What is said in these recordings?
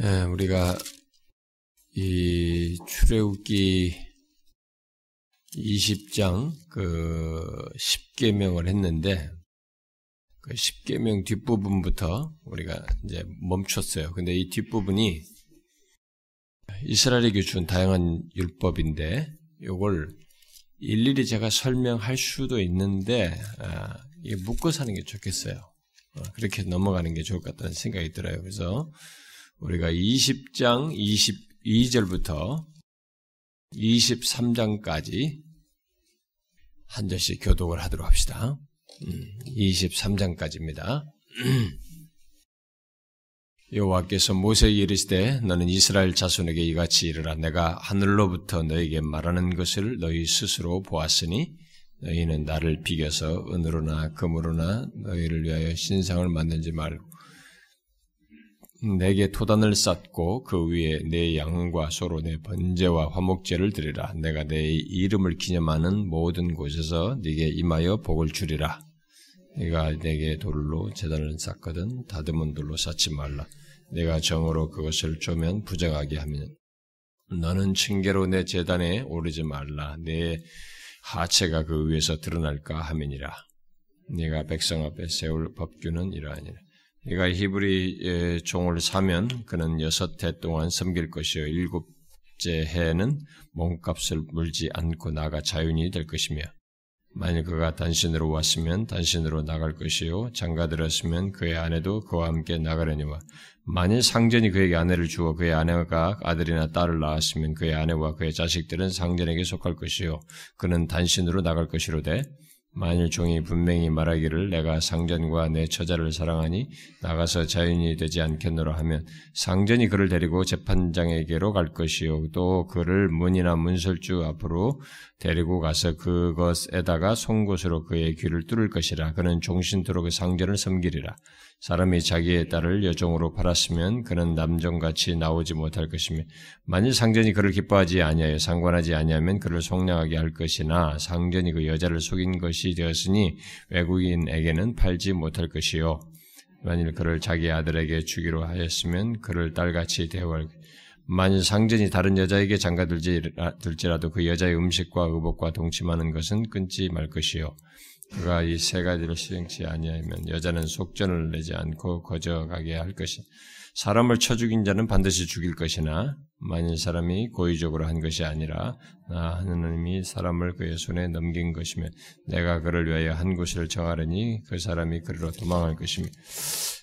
예, 우리가 이 출애굽기 20장 그 10계명을 했는데 그 10계명 뒷부분부터 우리가 이제 멈췄어요. 근데 이 뒷부분이 이스라엘에게 준 다양한 율법인데 이걸 일일이 제가 설명할 수도 있는데 아, 이게 묶어서 하는 게 좋겠어요. 어, 그렇게 넘어가는 게 좋을 것 같다는 생각이 들어요. 그래서 우리가 20장 22절부터 23장까지 한 절씩 교독을 하도록 합시다. 23장까지입니다. 여호와께서 모세에게 이르시되 너는 이스라엘 자손에게 이같이 이르라 내가 하늘로부터 너에게 말하는 것을 너희 스스로 보았으니 너희는 나를 비겨서 은으로나 금으로나 너희를 위하여 신상을 만들지 말고 내게 토단을 쌓고 그 위에 내 양과 소로 내 번제와 화목제를 드리라. 내가 내 이름을 기념하는 모든 곳에서 네게 임하여 복을 주리라. 네가 내게 돌로 재단을 쌓거든 다듬은 돌로 쌓지 말라. 내가 정으로 그것을 쪼면 부정하게 하면 너는 층계로 내 재단에 오르지 말라. 내 하체가 그 위에서 드러날까 하면이라. 네가 백성 앞에 세울 법규는 이러하니라. 네가 히브리 종을 사면 그는 여섯 해 동안 섬길 것이요. 일곱째 해에는 몸값을 물지 않고 나가 자윤이 될 것이며 만일 그가 단신으로 왔으면 단신으로 나갈 것이요. 장가들었으면 그의 아내도 그와 함께 나가려니와 만일 상전이 그에게 아내를 주어 그의 아내가 아들이나 딸을 낳았으면 그의 아내와 그의 자식들은 상전에게 속할 것이요. 그는 단신으로 나갈 것이로되 만일 종이 분명히 말하기를 내가 상전과 내 처자를 사랑하니 나가서 자연이 되지 않겠노라 하면 상전이 그를 데리고 재판장에게로 갈 것이요 또 그를 문이나 문설주 앞으로 데리고 가서 그것에다가 송곳으로 그의 귀를 뚫을 것이라. 그는 종신토록 그 상전을 섬기리라 사람이 자기의 딸을 여종으로 팔았으면 그는 남종같이 나오지 못할 것이며 만일 상전이 그를 기뻐하지 아니하여 상관하지 아니하면 그를 속량하게 할 것이나 상전이 그 여자를 속인 것이 되었으니 외국인에게는 팔지 못할 것이요. 만일 그를 자기 아들에게 주기로 하였으면 그를 딸같이 대우할 만일 상전이 다른 여자에게 장가들지라도 그 여자의 음식과 의복과 동침하는 것은 끊지 말 것이요 그가 이 세 가지를 시행치 아니하면 여자는 속전을 내지 않고 거저가게 할 것이 사람을 쳐 죽인 자는 반드시 죽일 것이나 만일 사람이 고의적으로 한 것이 아니라 나 하느님이 사람을 그의 손에 넘긴 것이면 내가 그를 위하여 한 곳을 정하려니 그 사람이 그리로 도망할 것이며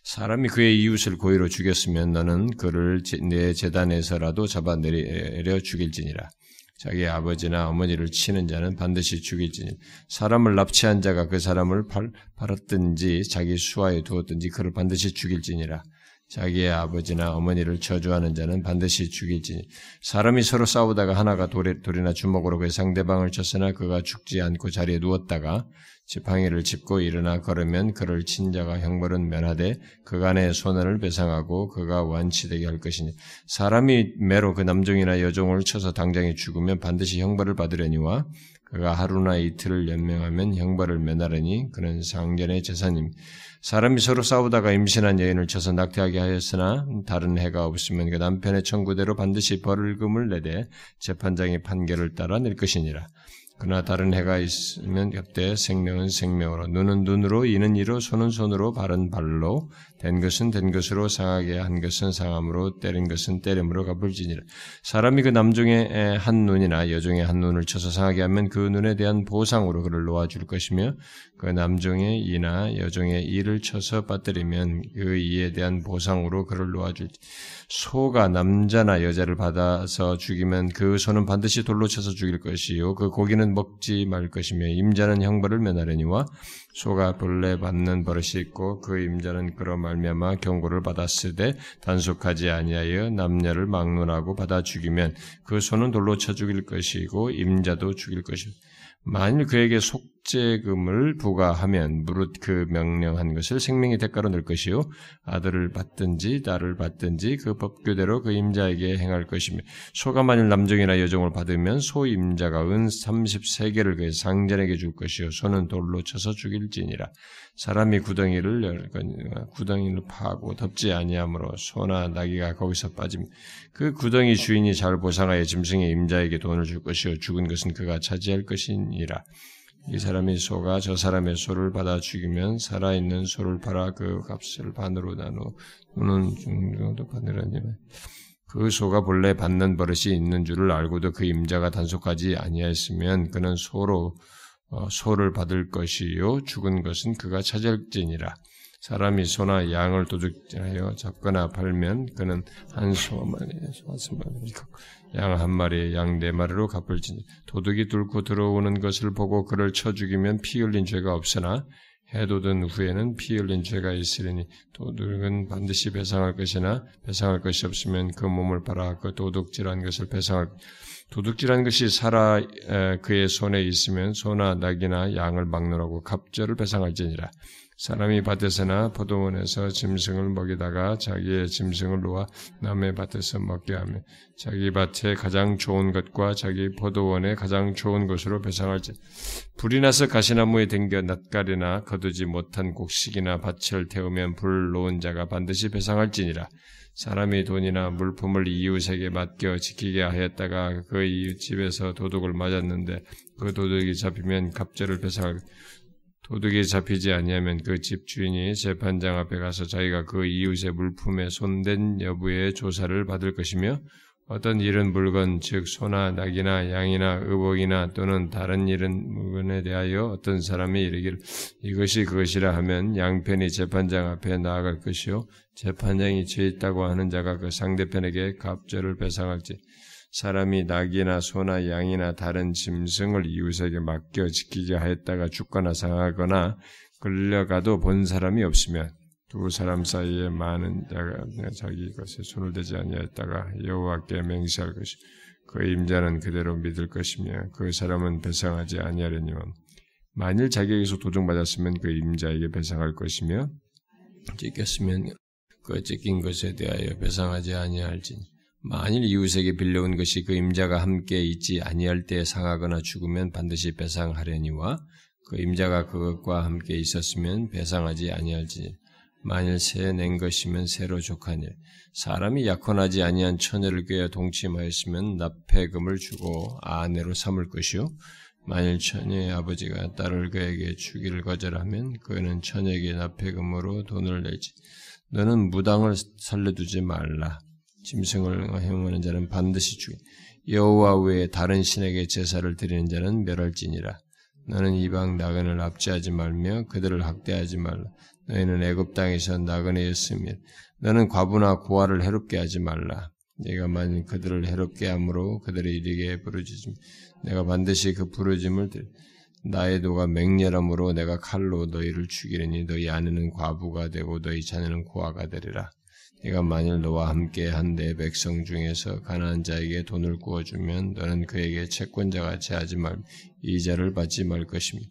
사람이 그의 이웃을 고의로 죽였으면 너는 그를 내 재단에서라도 잡아내려 죽일지니라 자기 아버지나 어머니를 치는 자는 반드시 죽일지니 사람을 납치한 자가 그 사람을 팔, 팔았든지 자기 수하에 두었든지 그를 반드시 죽일지니라. 자기의 아버지나 어머니를 저주하는 자는 반드시 죽일지니 사람이 서로 싸우다가 하나가 돌에, 돌이나 주먹으로 그 상대방을 쳤으나 그가 죽지 않고 자리에 누웠다가 지팡이를 짚고 일어나 걸으면 그를 친 자가 형벌은 면하되 그간의 손해를 배상하고 그가 완치되게 할 것이니 사람이 매로 그 남종이나 여종을 쳐서 당장에 죽으면 반드시 형벌을 받으려니와 그가 하루나 이틀을 연명하면 형벌을 면하려니 그는 상전의 재산임. 사람이 서로 싸우다가 임신한 여인을 쳐서 낙태하게 하였으나 다른 해가 없으면 그 남편의 청구대로 반드시 벌금을 내되 재판장의 판결을 따라 낼 것이니라. 그러나 다른 해가 있으면 겹대 생명은 생명으로 눈은 눈으로 이는 이로 손은 손으로 발은 발로 된 것은 된 것으로 상하게 한 것은 상함으로 때린 것은 때림으로 갚을지니라. 사람이 그 남종의 한 눈이나 여종의 한 눈을 쳐서 상하게 하면 그 눈에 대한 보상으로 그를 놓아줄 것이며 그 남종의 이나 여종의 이를 쳐서 빠뜨리면 그 이에 대한 보상으로 그를 놓아줄지 소가 남자나 여자를 받아서 죽이면 그 소는 반드시 돌로 쳐서 죽일 것이요. 그 고기는 먹지 말 것이며 임자는 형벌을 면하려니와 소가 벌레 받는 버릇이 있고 그 임자는 그러 말미암아 경고를 받았으되 단속하지 아니하여 남녀를 막론하고 받아 죽이면 그 소는 돌로 쳐 죽일 것이고 임자도 죽일 것이고 만일 그에게 속 합제금을 부과하면 무릇 그 명령한 것을 생명의 대가로 낼 것이요. 아들을 받든지 딸을 받든지 그 법규대로 그 임자에게 행할 것이며 소가 만일 남종이나 여종을 받으면 소 임자가 은 33개를 그 상전에게 줄 것이요. 소는 돌로 쳐서 죽일지니라. 사람이 구덩이를 열 구덩이를 파고 덮지 아니하므로 소나 나귀가 거기서 빠짐. 그 구덩이 주인이 잘 보상하여 짐승의 임자에게 돈을 줄 것이요. 죽은 것은 그가 차지할 것이니라 이 사람이 소가 저 사람의 소를 받아 죽이면 살아있는 소를 팔아 그 값을 반으로 나누는 정도 받으라니면 그 소가 본래 받는 버릇이 있는 줄을 알고도 그 임자가 단속하지 아니하였으면 그는 소로 어, 소를 받을 것이요. 죽은 것은 그가 찾을지니라. 사람이 소나 양을 도둑질하여 잡거나 팔면 그는 한 소만에 양 한 마리에 양네 마리로 갚을지니 도둑이 뚫고 들어오는 것을 보고 그를 쳐 죽이면 피 흘린 죄가 없으나 해돋은 후에는 피 흘린 죄가 있으리니 도둑은 반드시 배상할 것이나 배상할 것이 없으면 그 몸을 팔아 그 도둑질한 것을 배상할 도둑질한 것이 살아 그의 손에 있으면 소나 낙이나 양을 막론하고 갑절을 배상할지니라 사람이 밭에서나 포도원에서 짐승을 먹이다가 자기의 짐승을 놓아 남의 밭에서 먹게 하며 자기 밭에 가장 좋은 것과 자기 포도원에 가장 좋은 것으로 배상할지. 불이 나서 가시나무에 댕겨 낯가리나 거두지 못한 곡식이나 밭을 태우면 불 놓은 자가 반드시 배상할지니라. 사람이 돈이나 물품을 이웃에게 맡겨 지키게 하였다가 그 이웃 집에서 도둑을 맞았는데 그 도둑이 잡히면 갑절을 배상할 도둑이 잡히지 아니하면 그 집 주인이 재판장 앞에 가서 자기가 그 이웃의 물품에 손댄 여부의 조사를 받을 것이며 어떤 이런 물건 즉 소나 낙이나 양이나 의복이나 또는 다른 이런 물건에 대하여 어떤 사람이 이르기를 이것이 그것이라 하면 양편이 재판장 앞에 나아갈 것이요 재판장이 죄 있다고 하는 자가 그 상대편에게 갑절을 배상할지 사람이 낙이나 소나 양이나 다른 짐승을 이웃에게 맡겨 지키게 하였다가 죽거나 상하거나 끌려가도 본 사람이 없으면 두 사람 사이에 많은 자가 자기 것에 손을 대지 아니하였다가 여호와께 맹세할 것이 그 임자는 그대로 믿을 것이며 그 사람은 배상하지 아니하려니와 만일 자기에게서 도둑맞았으면 그 임자에게 배상할 것이며 찢겼으면 그 찢긴 것에 대하여 배상하지 아니할지니 만일 이웃에게 빌려온 것이 그 임자가 함께 있지 아니할 때 상하거나 죽으면 반드시 배상하려니와 그 임자가 그것과 함께 있었으면 배상하지 아니할지. 만일 새 낸 것이면 새로 족하니 사람이 약혼하지 아니한 처녀를 꾀어 동침하였으면 납폐금을 주고 아내로 삼을 것이요. 만일 처녀의 아버지가 딸을 그에게 주기를 거절하면 그는 처녀에게 납폐금으로 돈을 내지. 너는 무당을 살려두지 말라 짐승을 행하는 자는 반드시 죽이 여호와 외에 다른 신에게 제사를 드리는 자는 멸할지니라. 너는 이방 나그네를 압제하지 말며 그들을 학대하지 말라. 너희는 애굽 땅에서 나그네였으며 너는 과부나 고아를 해롭게 하지 말라. 내가 만일 그들을 해롭게 함으로 그들의 이르게 부르짖음 내가 반드시 그 부르짐을 들 나의 도가 맹렬함으로 내가 칼로 너희를 죽이려니 너희 아내는 과부가 되고 너희 자녀는 고아가 되리라. 네가 만일 너와 함께 한 내 백성 중에서 가난한 자에게 돈을 구워주면 너는 그에게 채권자가 제하지 말 이자를 받지 말 것이며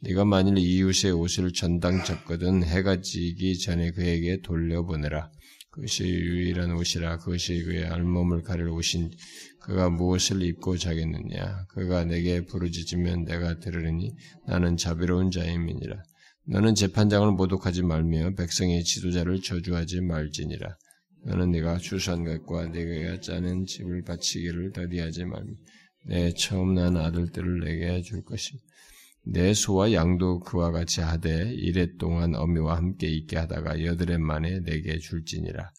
네가 만일 이웃의 옷을 전당 잡거든 해가 지기 전에 그에게 돌려보내라. 그것이 유일한 옷이라 그것이 그의 알몸을 가릴 옷인 그가 무엇을 입고 자겠느냐? 그가 내게 부르짖으면 내가 들으리니 나는 자비로운 자임이니라 너는 재판장을 모독하지 말며 백성의 지도자를 저주하지 말지니라. 너는 네가 주선 것과 네가 짜는 집을 바치기를 더디하지 말며 내 처음 난 아들들을 내게 줄 것이 내 소와 양도 그와 같이 하되 이래 동안 어미와 함께 있게 하다가 여드렛 만에 내게 줄지니라.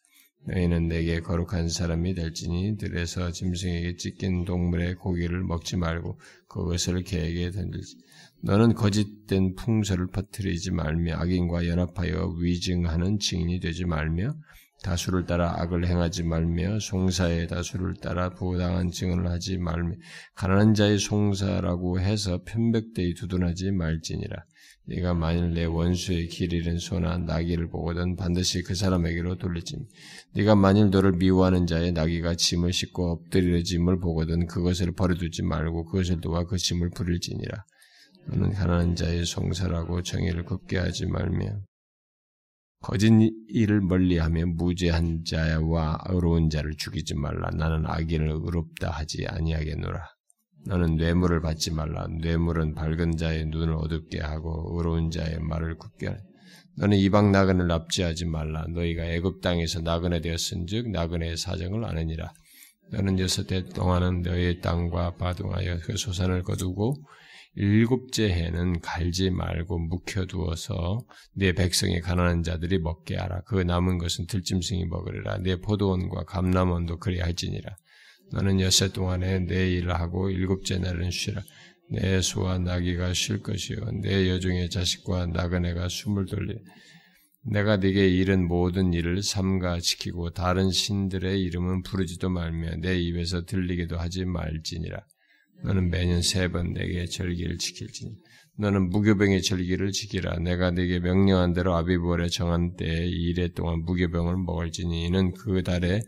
너희는 내게 거룩한 사람이 될지니 들에서 짐승에게 찢긴 동물의 고기를 먹지 말고 그것을 개에게 던질지. 너는 거짓된 풍설을 퍼뜨리지 말며 악인과 연합하여 위증하는 증인이 되지 말며 다수를 따라 악을 행하지 말며 송사의 다수를 따라 부당한 증언을 하지 말며 가난한 자의 송사라고 해서 편백되이 두둔하지 말지니라. 네가 만일 내 원수의 길 잃은 소나 나귀를 보거든 반드시 그 사람에게로 돌리지. 네가 만일 너를 미워하는 자의 나귀가 짐을 싣고 엎드려 짐을 보거든 그것을 버려두지 말고 그것을 도와 그 짐을 부릴지니라. 너는 가난한 자의 송사라고 정의를 굽게 하지 말며 거짓 일을 멀리하며 무죄한 자와 의로운 자를 죽이지 말라. 나는 악인을 의롭다 하지 아니하겠노라. 너는 뇌물을 받지 말라. 뇌물은 밝은 자의 눈을 어둡게 하고 의로운 자의 말을 굳게 하라. 너는 이방 나그네를 납치하지 말라. 너희가 애굽 땅에서 나그네 되었은즉 나그네의 사정을 아느니라. 너는 여섯 해 동안은 너희의 땅과 바둥하여 그 소산을 거두고 일곱째 해는 갈지 말고 묵혀두어서 내 백성의 가난한 자들이 먹게 하라. 그 남은 것은 들짐승이 먹으리라. 내 포도원과 감람원도 그리 할지니라. 너는 여섯 동안에 내 일을 하고 일곱째 날은 쉬라. 내 소와 나귀가 쉴 것이요. 내 여종의 자식과 나그네가 숨을 돌리 내가 네게 이른 모든 일을 삼가 지키고 다른 신들의 이름은 부르지도 말며 내 입에서 들리기도 하지 말지니라. 너는 매년 세 번 내게 절기를 지킬지니. 너는 무교병의 절기를 지키라. 내가 네게 명령한 대로 아비벌에 정한 때에 이래 동안 무교병을 먹을지니. 이는 그 달에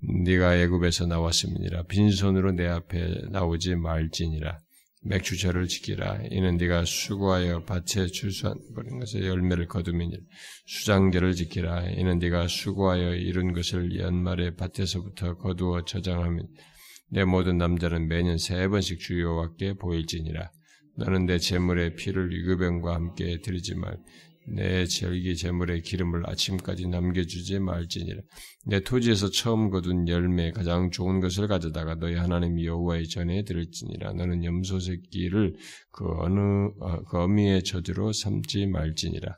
네가 애굽에서 나왔음이니라 빈손으로 내 앞에 나오지 말지니라 맥주절을 지키라. 이는 네가 수고하여 밭에 추수한 버린 것의 열매를 거두미니 수장절을 지키라. 이는 네가 수고하여 이룬 것을 연말에 밭에서부터 거두어 저장하며 내 모든 남자는 매년 세 번씩 주여와께 보일지니라. 너는 내 재물의 피를 유교병과 함께 드리지 말. 내 절기 제물의 기름을 아침까지 남겨주지 말지니라. 내 토지에서 처음 거둔 열매 가장 좋은 것을 가져다가 너희 하나님 여호와의 전에 드릴지니라. 너는 염소 새끼를 그 어느 어, 그 어미의 저주로 삼지 말지니라.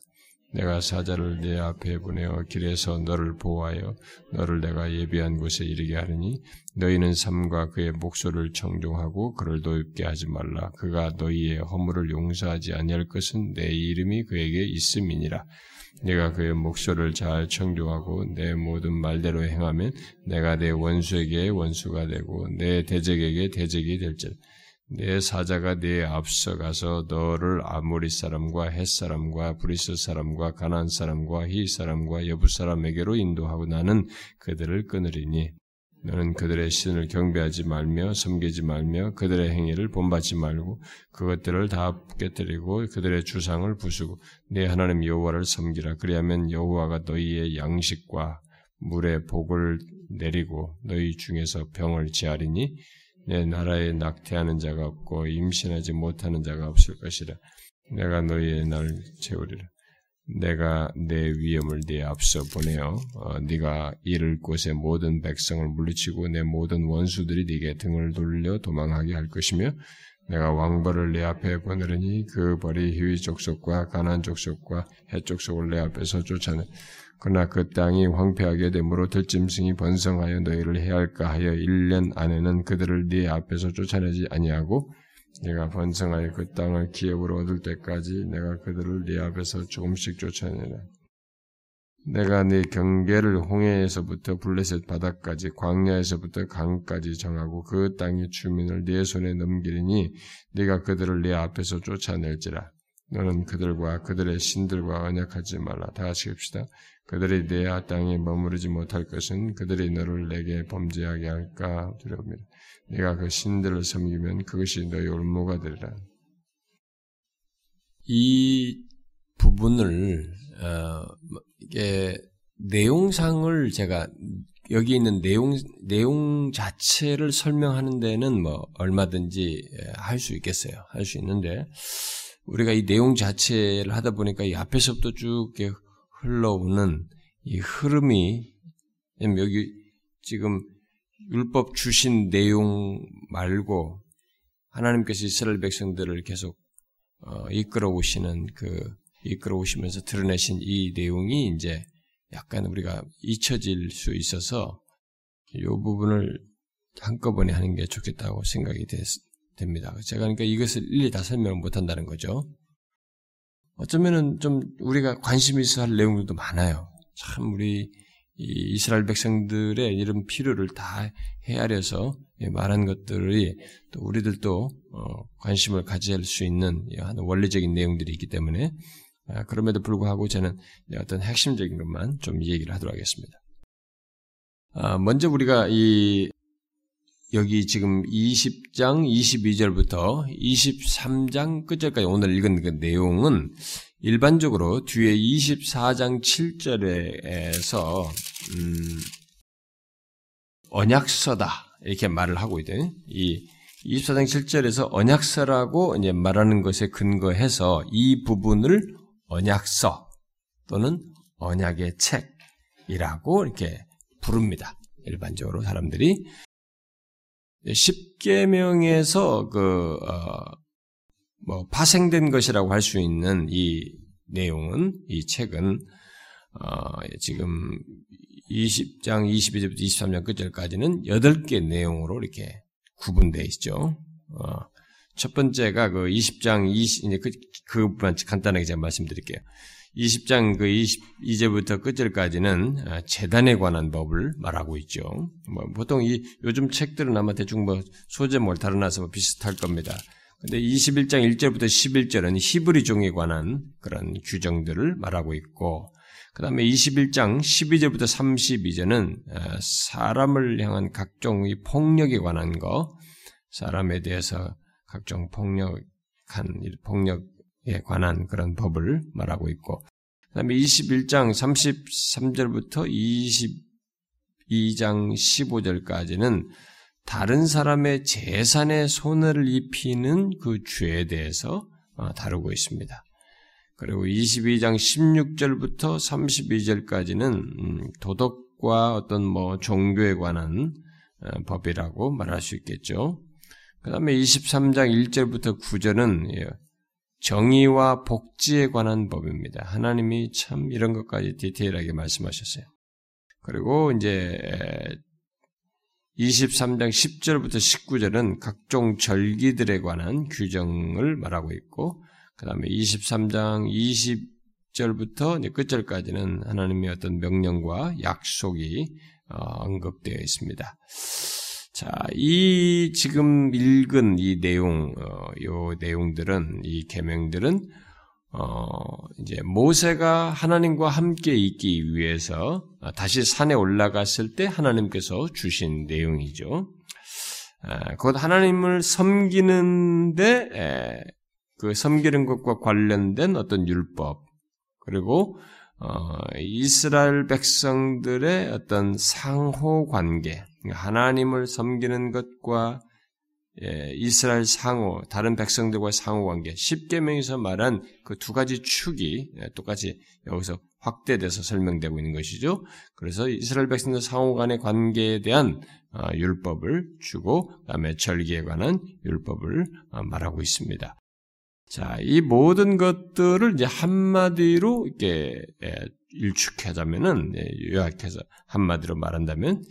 내가 사자를 내 앞에 보내어 길에서 너를 보호하여 너를 내가 예비한 곳에 이르게 하리니 너희는 삼가 그의 목소리를 청종하고 그를 노엽게 하지 말라. 그가 너희의 허물을 용서하지 아니할 것은 내 이름이 그에게 있음이니라. 네가 그의 목소리를 잘 청종하고 내 모든 말대로 행하면 내가 네 원수에게 원수가 되고 네 대적에게 대적이 될지라 내 사자가 네 앞서 가서 너를 아모리 사람과 헷 사람과 브리스 사람과 가나안 사람과 히위 사람과 여부스 사람에게로 인도하고 나는 그들을 끊으리니 너는 그들의 신을 경배하지 말며 섬기지 말며 그들의 행위를 본받지 말고 그것들을 다 깨뜨리고 그들의 주상을 부수고 네 하나님 여호와를 섬기라. 그리하면 여호와가 너희의 양식과 물의 복을 내리고 너희 중에서 병을 지하리니 내 나라에 낙태하는 자가 없고 임신하지 못하는 자가 없을 것이라. 내가 너희의 날 채우리라. 내가 내 위엄을 네 앞서 보내어 어, 네가 이를 곳의 모든 백성을 물리치고 내 모든 원수들이 네게 등을 돌려 도망하게 할 것이며 내가 왕벌을 내 앞에 보내려니 그 벌이 희위 족속과 가난 족속과 해 족속을 내 앞에서 쫓아내 그러나 그 땅이 황폐하게 되므로 들짐승이 번성하여 너희를 해할까 하여 1년 안에는 그들을 네 앞에서 쫓아내지 아니하고 내가 번성하여 그 땅을 기업으로 얻을 때까지 내가 그들을 네 앞에서 조금씩 쫓아내라. 내가 네 경계를 홍해에서부터 블레셋 바다까지 광야에서부터 강까지 정하고 그 땅의 주민을 네 손에 넘기리니 네가 그들을 네 앞에서 쫓아낼지라. 너는 그들과 그들의 신들과 언약하지 말라. 다 같이 합시다. 그들이 내 땅에 머무르지 못할 것은 그들이 너를 내게 범죄하게 할까 두려웁니다. 내가 그 신들을 섬기면 그것이 너의 올무가 되리라. 이 부분을 어, 이게 내용상을 제가 여기 있는 내용 내용 자체를 설명하는 데는 뭐 얼마든지 할 수 있겠어요. 할 수 있는데 우리가 이 내용 자체를 하다 보니까 이 앞에서부터 쭉 흘러오는 이 흐름이 여기 지금 율법 주신 내용 말고 하나님께서 이스라엘 백성들을 계속 어, 이끌어 오시는 그 이끌어 오시면서 드러내신 이 내용이 이제 약간 우리가 잊혀질 수 있어서 이 부분을 한꺼번에 하는 게 좋겠다고 생각이 됐, 됩니다. 제가 그러니까 이것을 일일이 다 설명을 못 한다는 거죠. 어쩌면은 좀 우리가 관심 있어 할 내용들도 많아요. 참 우리 이스라엘 백성들의 이런 필요를 다 헤아려서 말한 것들이 또 우리들도 어, 관심을 가질 수 있는 원리적인 내용들이 있기 때문에 아, 그럼에도 불구하고 저는 어떤 핵심적인 것만 좀 얘기를 하도록 하겠습니다. 아, 먼저 우리가 이 여기 지금 20장 22절부터 23장 끝절까지 오늘 읽은 그 내용은 일반적으로 뒤에 24장 7절에서 음, 언약서다 이렇게 말을 하고 있대요. 이 24장 7절에서 언약서라고 이제 말하는 것에 근거해서 이 부분을 언약서 또는 언약의 책이라고 이렇게 부릅니다. 일반적으로 사람들이 십계명에서 그 어, 뭐 파생된 것이라고 할 수 있는 이 내용은 이 책은 어, 지금 20장 22절부터 23장 끝절까지는 8개 내용으로 이렇게 구분되어 있죠. 어, 첫 번째가 그 20장 20, 이제 그, 그부분 간단하게 제가 말씀드릴게요. 20장 그 22절부터 끝절까지는 아, 재단에 관한 법을 말하고 있죠. 뭐 보통 이 요즘 책들은 아마 대충 뭐뭘 다뤄놔서 뭐 비슷할 겁니다. 근데 21장 1절부터 11절은 히브리 종에 관한 그런 규정들을 말하고 있고, 그 다음에 21장 12절부터 32절은 아, 사람을 향한 각종 폭력에 관한 거, 사람에 대해서 각종 폭력한 폭력 에 관한 그런 법을 말하고 있고, 그 다음에 21장 33절부터 22장 15절까지는 다른 사람의 재산에 손해를 입히는 그 죄에 대해서 어, 다루고 있습니다. 그리고 22장 16절부터 32절까지는 음, 도덕과 어떤 뭐 종교에 관한 어, 법이라고 말할 수 있겠죠. 그 다음에 23장 1절부터 9절은 예, 정의와 복지에 관한 법입니다. 하나님이 참 이런 것까지 디테일하게 말씀하셨어요. 그리고 이제 23장 10절부터 19절은 각종 절기들에 관한 규정을 말하고 있고, 그 다음에 23장 20절부터 이끝절까지는 하나님의 어떤 명령과 약속이 어, 언급되어 있습니다. 자, 이 지금 읽은 이 내용, 어, 요 내용들은 이 계명들은 어, 이제 모세가 하나님과 함께 있기 위해서 다시 산에 올라갔을 때 하나님께서 주신 내용이죠. 곧 하나님을 섬기는데 그 섬기는 것과 관련된 어떤 율법 그리고 어, 이스라엘 백성들의 어떤 상호 관계, 하나님을 섬기는 것과 예, 이스라엘 상호, 다른 백성들과 상호 관계, 십계명에서 말한 그 두 가지 축이 예, 똑같이 여기서 확대돼서 설명되고 있는 것이죠. 그래서 이스라엘 백성들 상호 간의 관계에 대한 어, 율법을 주고, 그다음에 절기에 관한 율법을 어, 말하고 있습니다. 자, 이 모든 것들을 이제 한마디로 이렇게 예, 일축하자면은 요약해서 한마디로 말한다면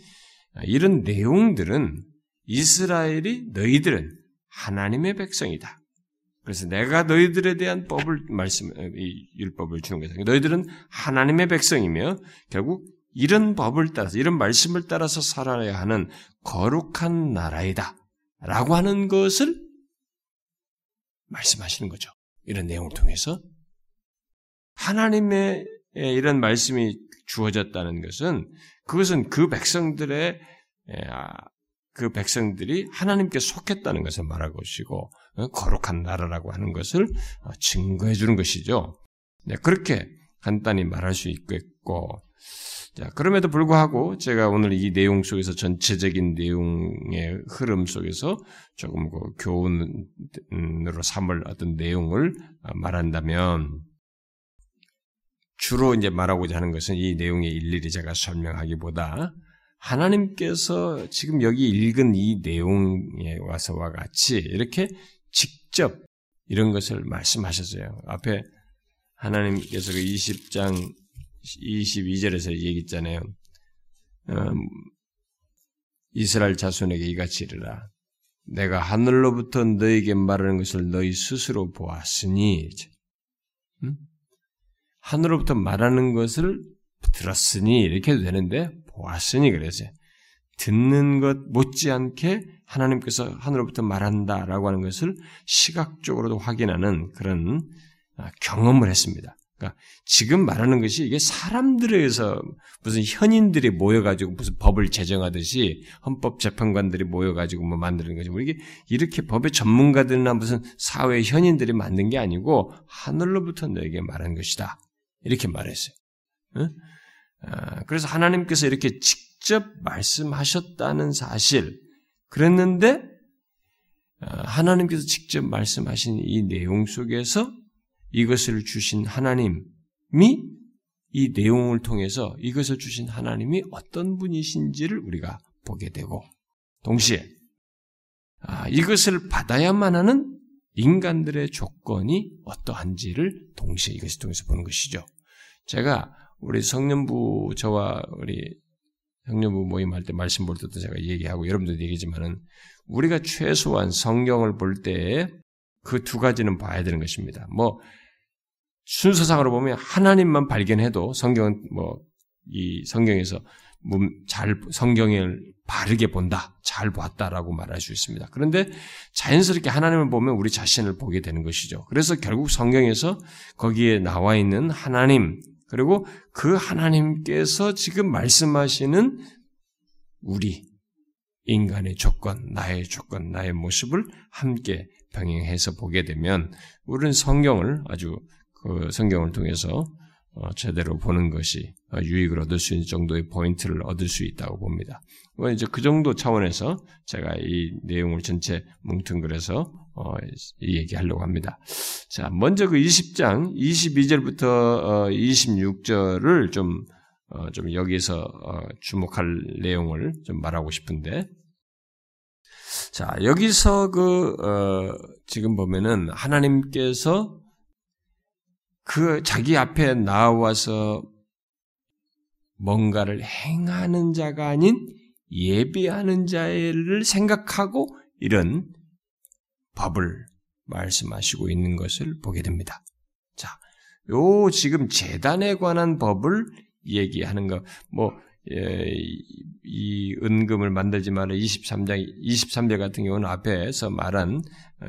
이런 내용들은 이스라엘이 너희들은 하나님의 백성이다. 그래서 내가 너희들에 대한 법을 말씀, 이 율법을 주는 거다. 너희들은 하나님의 백성이며 결국 이런 법을 따라서 이런 말씀을 따라서 살아야 하는 거룩한 나라이다. 라고 하는 것을 말씀하시는 거죠. 이런 내용을 통해서 하나님의 이런 말씀이 주어졌다는 것은 그것은 그 백성들의 아, 그 백성들이 하나님께 속했다는 것을 말하고 것이고 어, 거룩한 나라라고 하는 것을 어, 증거해 주는 것이죠. 네, 그렇게 간단히 말할 수 있겠고 자, 그럼에도 불구하고 제가 오늘 이 내용 속에서 전체적인 내용의 흐름 속에서 조금 그 교훈으로 삼을 어떤 내용을 어, 말한다면 주로 이제 말하고자 하는 것은 이 내용의 일일이 제가 설명하기보다 하나님께서 지금 여기 읽은 이 내용에 와서와 같이 이렇게 직접 이런 것을 말씀하셨어요. 앞에 하나님께서 그 20장 22절에서 얘기했잖아요. 음, 이스라엘 자손에게 이같이 이르라. 내가 하늘로부터 너에게 말하는 것을 너희 스스로 보았으니, 음? 하늘로부터 말하는 것을 들었으니 이렇게 해도 되는데 보았으니 그래서 듣는 것 못지않게 하나님께서 하늘로부터 말한다라고 하는 것을 시각적으로도 확인하는 그런 아, 경험을 했습니다. 그러니까 지금 말하는 것이 이게 사람들에서 무슨 현인들이 모여가지고 무슨 법을 제정하듯이 헌법재판관들이 모여가지고 뭐 만드는 거지. 뭐 이게 이렇게 법의 전문가들이나 무슨 사회 현인들이 만든 게 아니고 하늘로부터 너에게 말한 것이다. 이렇게 말했어요. 응? 아, 그래서 하나님께서 이렇게 직접 말씀하셨다는 사실, 그랬는데 아, 하나님께서 직접 말씀하신 이 내용 속에서 이것을 주신 하나님이 이 내용을 통해서 이것을 주신 하나님이 어떤 분이신지를 우리가 보게 되고 동시에 아, 이것을 받아야만 하는 인간들의 조건이 어떠한지를 동시에 이것을 통해서 보는 것이죠. 제가 우리 성년부 저와 우리 성년부 모임할 때 말씀 볼 때도 제가 얘기하고 여러분들도 얘기지만은 우리가 최소한 성경을 볼 때 그 두 가지는 봐야 되는 것입니다. 뭐 순서상으로 보면 하나님만 발견해도 성경은 뭐 이 성경에서 잘 성경을 바르게 본다, 잘 봤다라고 말할 수 있습니다. 그런데 자연스럽게 하나님을 보면 우리 자신을 보게 되는 것이죠. 그래서 결국 성경에서 거기에 나와 있는 하나님 그리고 그 하나님께서 지금 말씀하시는 우리 인간의 조건, 나의 조건, 나의 모습을 함께 병행해서 보게 되면 우리는 성경을 아주 그 성경을 통해서 어, 제대로 보는 것이 유익을 얻을 수 있는 정도의 포인트를 얻을 수 있다고 봅니다. 이제 그 정도 차원에서 제가 이 내용을 전체 뭉뚱그려서 어, 얘기하려고 합니다. 자, 먼저 그 20장 22절부터 26절을 좀, 어, 좀 여기서 어, 주목할 내용을 좀 말하고 싶은데, 자, 여기서 그, 어, 지금 보면은 하나님께서 그 자기 앞에 나와서 뭔가를 행하는 자가 아닌 예비하는 자를 생각하고 이런 법을 말씀하시고 있는 것을 보게 됩니다. 자, 요 지금 재단에 관한 법을 얘기하는 거, 뭐, 예, 이 은금을 만들지 마라. 23장 23절 같은 경우는 앞에서 말한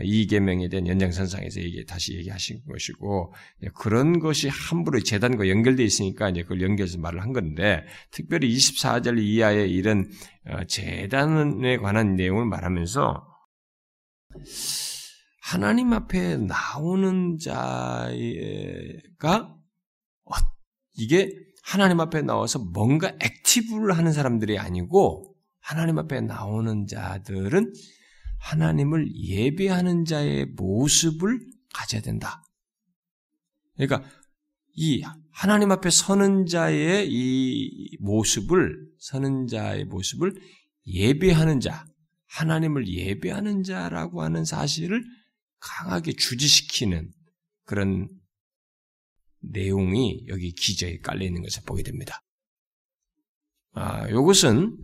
이 계명에 대한 연장선상에서 얘기 다시 얘기하신 것이고 예, 그런 것이 함부로 재단과 연결되어 있으니까 이제 그걸 연결해서 말을 한 건데 특별히 24절 이하의 이런 어, 재단에 관한 내용을 말하면서 하나님 앞에 나오는 자가 어, 이게 하나님 앞에 나와서 뭔가 액티브를 하는 사람들이 아니고 하나님 앞에 나오는 자들은 하나님을 예배하는 자의 모습을 가져야 된다. 그러니까 이 하나님 앞에 서는 자의 이 모습을 서는 자의 모습을 예배하는 자, 하나님을 예배하는 자라고 하는 사실을 강하게 주지시키는 그런 내용이 여기 기저에 깔려 있는 것을 보게 됩니다. 아, 이것은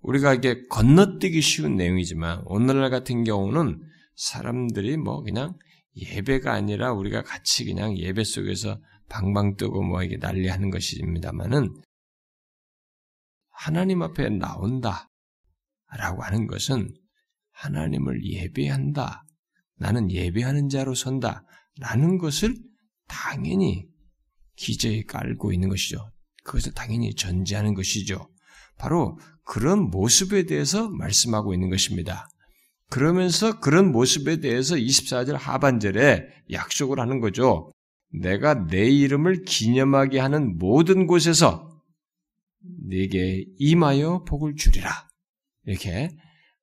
우리가 이게 건너뛰기 쉬운 내용이지만 오늘날 같은 경우는 사람들이 뭐 그냥 예배가 아니라 우리가 같이 그냥 예배 속에서 방방 뜨고 뭐 이게 난리하는 것입니다만은 하나님 앞에 나온다 라고 하는 것은 하나님을 예배한다. 나는 예배하는 자로 선다. 라는 것을 당연히 기저에 깔고 있는 것이죠. 그것을 당연히 전제하는 것이죠. 바로 그런 모습에 대해서 말씀하고 있는 것입니다. 그러면서 그런 모습에 대해서 24절 하반절에 약속을 하는 거죠. 내가 내 이름을 기념하게 하는 모든 곳에서 네게 임하여 복을 주리라. 이렇게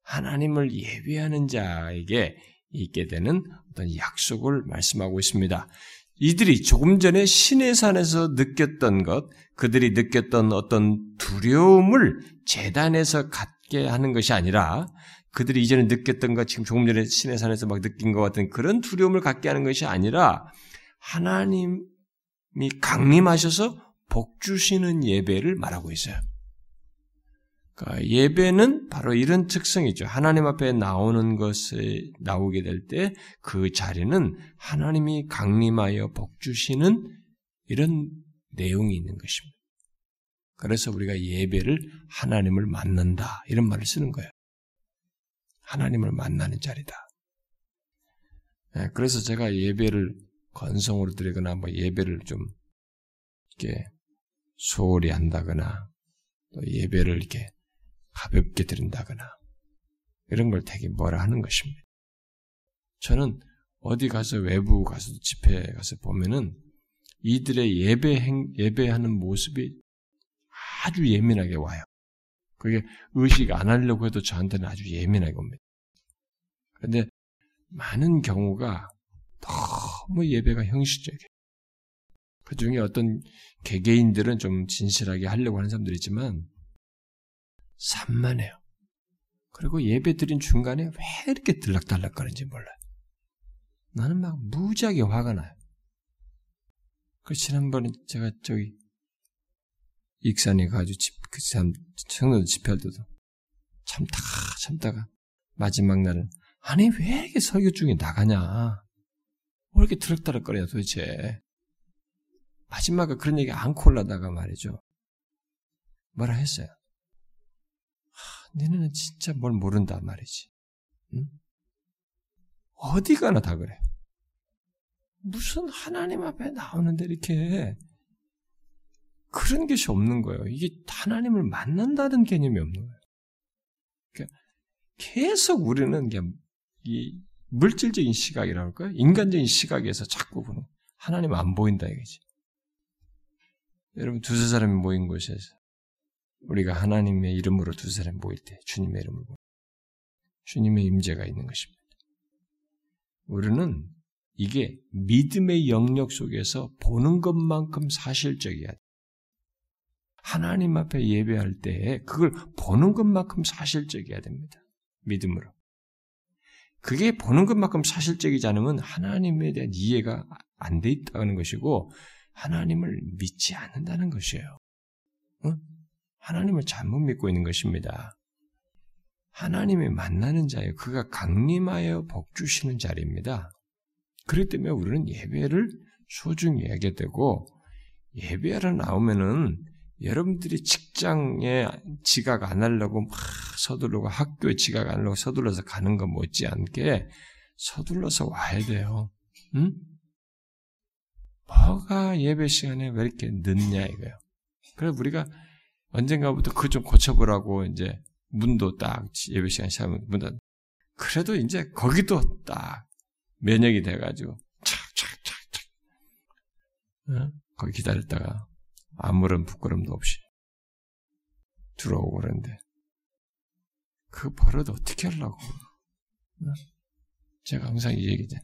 하나님을 예배하는 자에게 있게 되는 어떤 약속을 말씀하고 있습니다. 이들이 조금 전에 신의 산에서 느꼈던 것, 그들이 느꼈던 어떤 두려움을 재단에서 갖게 하는 것이 아니라 그들이 이전에 느꼈던 것, 지금 조금 전에 신의 산에서 막 느낀 것 같은 그런 두려움을 갖게 하는 것이 아니라 하나님이 강림하셔서 복 주시는 예배를 말하고 있어요. 그러니까 예배는 바로 이런 특성이죠. 하나님 앞에 나오는 것에 나오게 될 때 그 자리는 하나님이 강림하여 복 주시는 이런 내용이 있는 것입니다. 그래서 우리가 예배를 하나님을 만난다 이런 말을 쓰는 거예요. 하나님을 만나는 자리다. 예, 그래서 제가 예배를 건성으로 드리거나 뭐 예배를 좀 이렇게 소홀히 한다거나 또 예배를 이렇게 가볍게 드린다거나 이런 걸 되게 뭐라 하는 것입니다. 저는 어디 가서 외부 가서 집회 가서 보면은 이들의 예배 행, 예배하는 모습이 아주 예민하게 와요. 그게 의식 안 하려고 해도 저한테는 아주 예민하게 옵니다. 그런데 많은 경우가 너무 예배가 형식적이에요. 그 중에 어떤 개개인들은 좀 진실하게 하려고 하는 사람들이 있지만 산만해요. 그리고 예배 드린 중간에 왜 이렇게 들락달락거리는지 몰라요. 나는 막 무지하게 화가 나요. 그 지난번에 제가 저기 익산에 가지고 집, 그 참, 청년들 집회할 때도 참다가 참다가 마지막 날은 아니 왜 이렇게 설교 중에 나가냐? 왜 이렇게 들락달락거리냐 도대체? 마지막에 그런 얘기 안고 올라다가 말이죠. 뭐라 했어요? 하, 너네는 진짜 뭘 모른다 말이지. 응? 어디 가나 다 그래. 무슨 하나님 앞에 나오는데 이렇게 그런 것이 없는 거예요. 이게 하나님을 만난다는 개념이 없는 거예요. 그러니까 계속 우리는 이 물질적인 시각이라고 할까요? 인간적인 시각에서 자꾸 보는 하나님 안 보인다 이거지. 여러분 두세 사람이 모인 곳에서 우리가 하나님의 이름으로 두세 사람이 모일 때 주님의 이름으로 주님의 임재가 있는 것입니다. 우리는 이게 믿음의 영역 속에서 보는 것만큼 사실적이야. 하나님 앞에 예배할 때 그걸 보는 것만큼 사실적이어야 됩니다. 믿음으로. 그게 보는 것만큼 사실적이지 않으면 하나님에 대한 이해가 안 돼 있다는 것이고 하나님을 믿지 않는다는 것이에요. 응? 하나님을 잘못 믿고 있는 것입니다. 하나님이 만나는 자예요. 그가 강림하여 복 주시는 자리입니다. 그렇기 때문에 우리는 예배를 소중히 하게 되고 예배하러 나오면은 여러분들이 직장에 지각 안 하려고 막 서두르고 학교에 지각 안 하려고 서둘러서 가는 거 못지않게 서둘러서 와야 돼요. 응? 뭐가 예배 시간에 왜 이렇게 늦냐 이거예요. 그래서 우리가 언젠가부터 그거 좀 고쳐보라고 이제 문도 딱 예배 시간 시작하면 문 닫. 그래도 이제 거기도 딱 면역이 돼가지고 착착착착 응? 거기 기다렸다가 아무런 부끄럼도 없이 들어오고 그러는데 그 버릇 어떻게 하려고 제가 항상 이 얘기죠.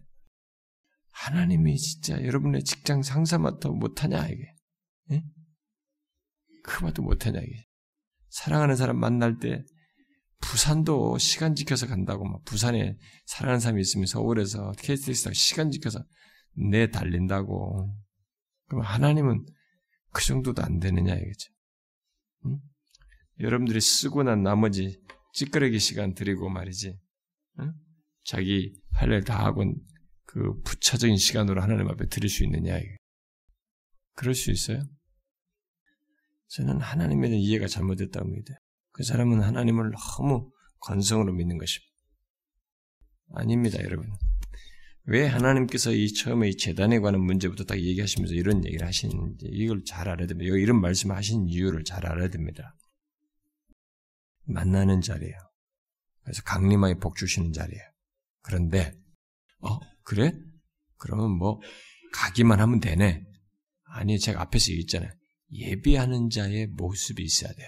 하나님이 진짜 여러분의 직장 상사마도 못하냐 이게 예? 그마도 못하냐 이게 사랑하는 사람 만날 때 부산도 시간 지켜서 간다고 막 부산에 사랑하는 사람이 있으면 서울에서 KTX가 시간 지켜서 내 달린다고 그럼 하나님은 그 정도도 안 되느냐 이거죠. 응? 여러분들이 쓰고 난 나머지 찌끄러기 시간 드리고 말이지. 응? 자기 할 일 다 하고 그 부차적인 시간으로 하나님 앞에 드릴 수 있느냐 이게. 그럴 수 있어요? 저는 하나님에 대한 이해가 잘못됐다고 믿어요. 그 사람은 하나님을 너무 건성으로 믿는 것입니다. 아닙니다, 여러분. 왜 하나님께서 이 처음에 이 재단에 관한 문제부터 딱 얘기하시면서 이런 얘기를 하시는지 이걸 잘 알아야 됩니다. 이런 말씀을 하신 이유를 잘 알아야 됩니다. 만나는 자리예요. 그래서 강림하게 복 주시는 자리예요. 그런데 어 그래? 그러면 뭐 가기만 하면 되네. 아니 제가 앞에서 얘기했잖아요. 예비하는 자의 모습이 있어야 돼요.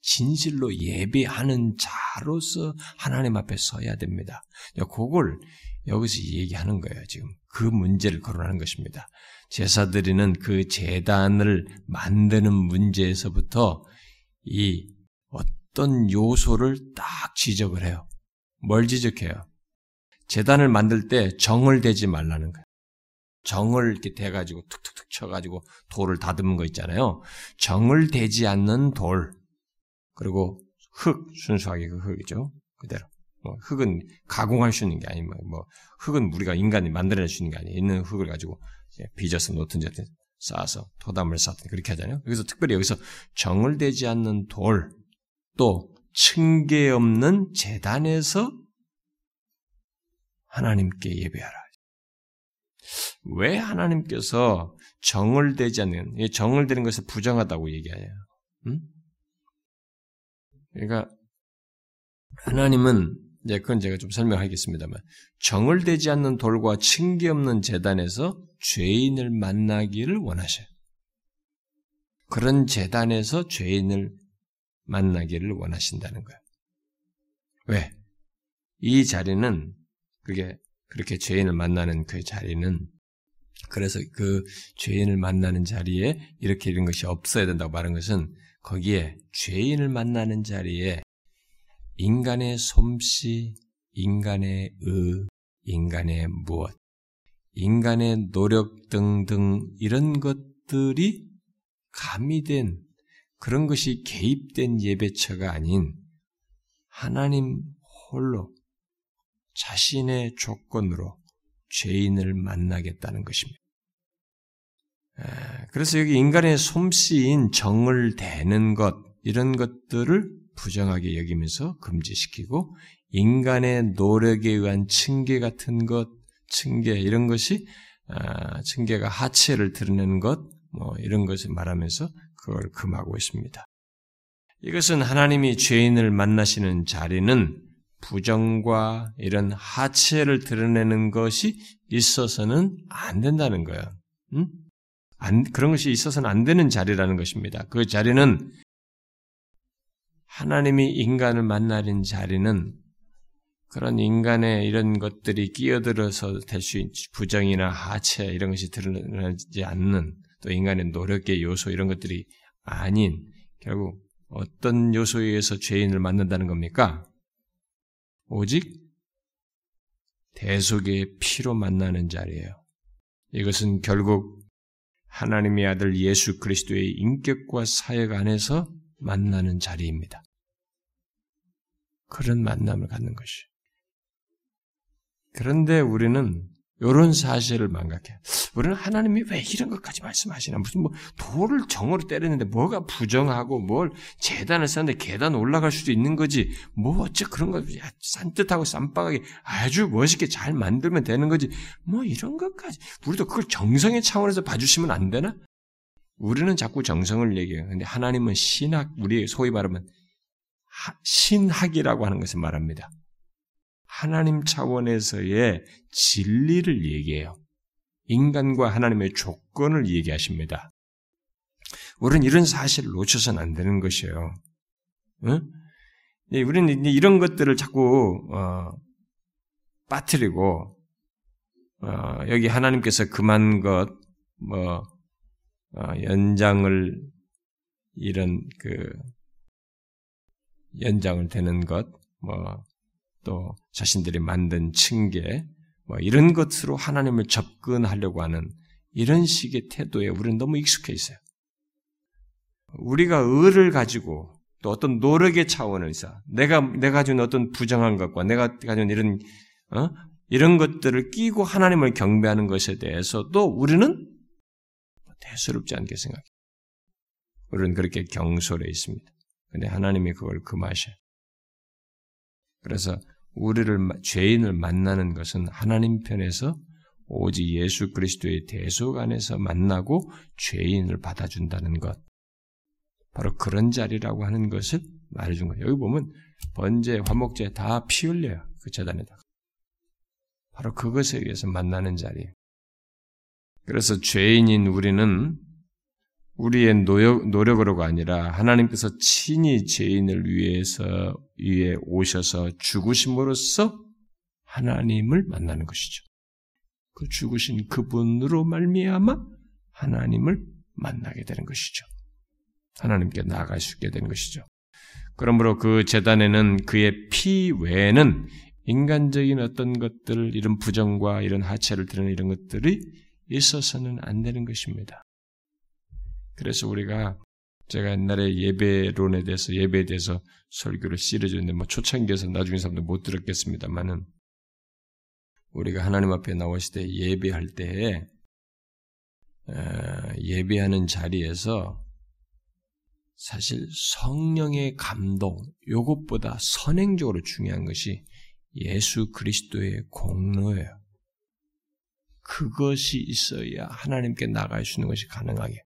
진실로 예비하는 자로서 하나님 앞에 서야 됩니다. 그걸 여기서 얘기하는 거예요, 지금. 그 문제를 거론하는 것입니다. 제사 드리는 그 재단을 만드는 문제에서부터 이 어떤 요소를 딱 지적을 해요. 뭘 지적해요? 재단을 만들 때 정을 대지 말라는 거예요. 정을 이렇게 대가지고 툭툭툭 쳐가지고 돌을 다듬은 거 있잖아요. 정을 대지 않는 돌. 그리고 흙, 순수하게 그 흙이죠. 그대로. 뭐 흙은 가공할 수 있는 게 아니고 뭐 흙은 우리가 인간이 만들어낼 수 있는 게 아니에요. 있는 흙을 가지고 빚어서 놓든지 어든 쌓아서 토담을 쌓든 그렇게 하잖아요. 그래서 특별히 여기서 정을 대지 않는 돌, 또 층계 없는 재단에서 하나님께 예배하라. 왜 하나님께서 정을 되지 않는, 정을 되는 것을 부정하다고 얘기해요. 음? 그러니까, 하나님은, 이제 그건 제가 좀 설명하겠습니다만, 정을 되지 않는 돌과 층기 없는 재단에서 죄인을 만나기를 원하셔요. 그런 재단에서 죄인을 만나기를 원하신다는 거예요. 왜? 이 자리는 그게 그렇게 죄인을 만나는 그 자리는 그래서 그 죄인을 만나는 자리에 이렇게 이런 것이 없어야 된다고 말한 것은 거기에 죄인을 만나는 자리에 인간의 솜씨, 인간의 의, 인간의 무엇, 인간의 노력 등등 이런 것들이 가미된 그런 것이 개입된 예배처가 아닌 하나님 홀로 자신의 조건으로 죄인을 만나겠다는 것입니다. 그래서 여기 인간의 솜씨인 정을 대는 것, 이런 것들을 부정하게 여기면서 금지시키고, 인간의 노력에 의한 층계 같은 것, 층계, 이런 것이, 아, 층계가 하체를 드러내는 것, 뭐, 이런 것을 말하면서 그걸 금하고 있습니다. 이것은 하나님이 죄인을 만나시는 자리는 부정과 이런 하체를 드러내는 것이 있어서는 안 된다는 거예요. 응? 안, 그런 것이 있어서는 안 되는 자리라는 것입니다. 그 자리는 하나님이 인간을 만나는 자리는 그런 인간의 이런 것들이 끼어들어서 될 수 있는 부정이나 하체 이런 것이 드러나지 않는 또 인간의 노력의 요소 이런 것들이 아닌 결국 어떤 요소에 의해서 죄인을 만난다는 겁니까? 오직 대속의 피로 만나는 자리예요. 이것은 결국 하나님의 아들 예수 그리스도의 인격과 사역 안에서 만나는 자리입니다. 그런 만남을 갖는 것이. 그런데 우리는 이런 사실을 망각해. 우리는 하나님이 왜 이런 것까지 말씀하시나? 무슨 뭐 돌을 정으로 때렸는데 뭐가 부정하고 뭘 재단을 쌓는데 계단 올라갈 수도 있는 거지. 뭐 어째 그런 거 산뜻하고 쌈박하게 아주 멋있게 잘 만들면 되는 거지. 뭐 이런 것까지. 우리도 그걸 정성의 차원에서 봐주시면 안 되나? 우리는 자꾸 정성을 얘기해요. 근데 하나님은 신학, 우리 소위 말하면 신학이라고 하는 것을 말합니다. 하나님 차원에서의 진리를 얘기해요. 인간과 하나님의 조건을 얘기하십니다. 우리는 이런 사실을 놓쳐서는 안 되는 것이에요. 응? 우리는 이런 것들을 자꾸 어, 빠뜨리고 어, 여기 하나님께서 금한 것, 뭐 어, 연장을 이런 그 연장을 되는 것, 뭐 또 자신들이 만든 층계 뭐 이런 것으로 하나님을 접근하려고 하는 이런 식의 태도에 우리는 너무 익숙해 있어요. 우리가 의를 가지고 또 어떤 노력의 차원에서 내가 내가 가진 어떤 부정한 것과 내가 가진 이런 어? 이런 것들을 끼고 하나님을 경배하는 것에 대해서도 우리는 대수롭지 않게 생각해요. 우리는 그렇게 경솔해 있습니다. 근데 하나님이 그걸 금하셔요. 그래서 우리를 죄인을 만나는 것은 하나님 편에서 오직 예수 그리스도의 대속 안에서 만나고 죄인을 받아준다는 것. 바로 그런 자리라고 하는 것을 말해준 거예요. 여기 보면 번제, 화목제 다 피 흘려요. 그 재단에다. 바로 그것에 의해서 만나는 자리예요. 그래서 죄인인 우리는 우리의 노력, 노력으로가 아니라 하나님께서 친히 죄인을 위해서 위에 오셔서 죽으심으로써 하나님을 만나는 것이죠. 그 죽으신 그분으로 말미암아 하나님을 만나게 되는 것이죠. 하나님께 나아갈 수 있게 되는 것이죠. 그러므로 그 재단에는 그의 피 외에는 인간적인 어떤 것들, 이런 부정과 이런 하체를 드러내는 이런 것들이 있어서는 안 되는 것입니다. 그래서 우리가 제가 옛날에 예배론에 대해서 예배에 대해서 설교를 씨려줬는데 뭐 초창기에서 나중에 사람들 못 들었겠습니다만은 우리가 하나님 앞에 나왔을 때 예배할 때에 예배하는 자리에서 사실 성령의 감동 요것보다 선행적으로 중요한 것이 예수 그리스도의 공로예요. 그것이 있어야 하나님께 나아갈 수 있는 것이 가능하게.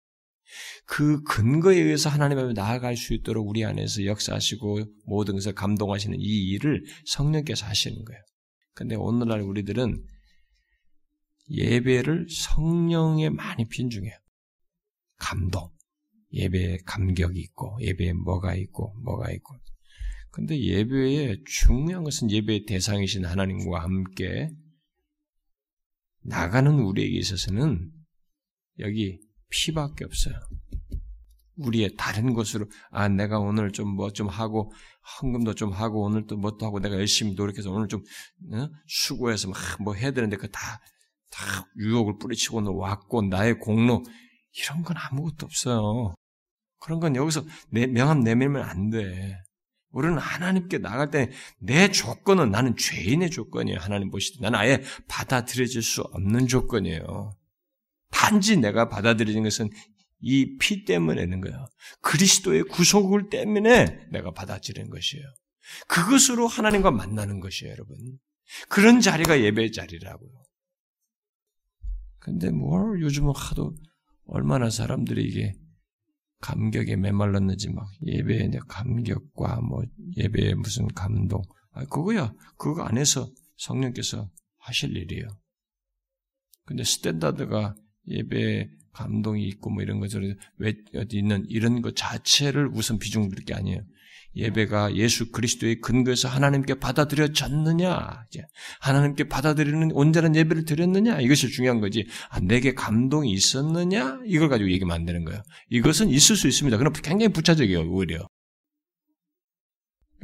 그 근거에 의해서 하나님 앞에 나아갈 수 있도록 우리 안에서 역사하시고 모든 것을 감동하시는 이 일을 성령께서 하시는 거예요. 근데 오늘날 우리들은 예배를 성령에 많이 빈중해요. 감동. 예배에 감격이 있고, 예배에 뭐가 있고, 뭐가 있고. 근데 예배에 중요한 것은 예배의 대상이신 하나님과 함께 나가는 우리에게 있어서는 여기 피밖에 없어요. 우리의 다른 것으로 아 내가 오늘 좀 뭐좀 뭐좀 하고 헌금도 좀 하고 오늘 또뭐또 하고 내가 열심히 노력해서 오늘 좀 어? 수고해서 막 뭐 해야 되는데 그다다 유혹을 뿌리치고 오늘 왔고 나의 공로 이런 건 아무것도 없어요. 그런 건 여기서 내 명함 내밀면 안 돼. 우리는 하나님께 나갈 때 내 조건은 나는 죄인의 조건이에요. 하나님 보시되 나는 아예 받아들여질 수 없는 조건이에요. 단지 내가 받아들이는 것은 이 피 때문에는 거예요. 그리스도의 구속을 때문에 내가 받아들이는 것이에요. 그것으로 하나님과 만나는 것이에요, 여러분. 그런 자리가 예배 자리라고요. 근데 뭘 요즘은 하도 얼마나 사람들이 이게 감격에 메말랐는지 막 예배의 감격과 뭐 예배의 무슨 감동 아 그거야 그거 안에서 성령께서 하실 일이에요. 근데 standard가 예배 감동이 있고 뭐 이런 것을 왜 어디 있는 이런 것 자체를 우선 비중 둘 게 아니에요. 예배가 예수 그리스도의 근거에서 하나님께 받아들여졌느냐, 하나님께 받아들이는 온전한 예배를 드렸느냐 이것이 중요한 거지. 아, 내게 감동이 있었느냐 이걸 가지고 안 되는 거예요. 이것은 있을 수 있습니다. 그럼 굉장히 부차적이에요 오히려.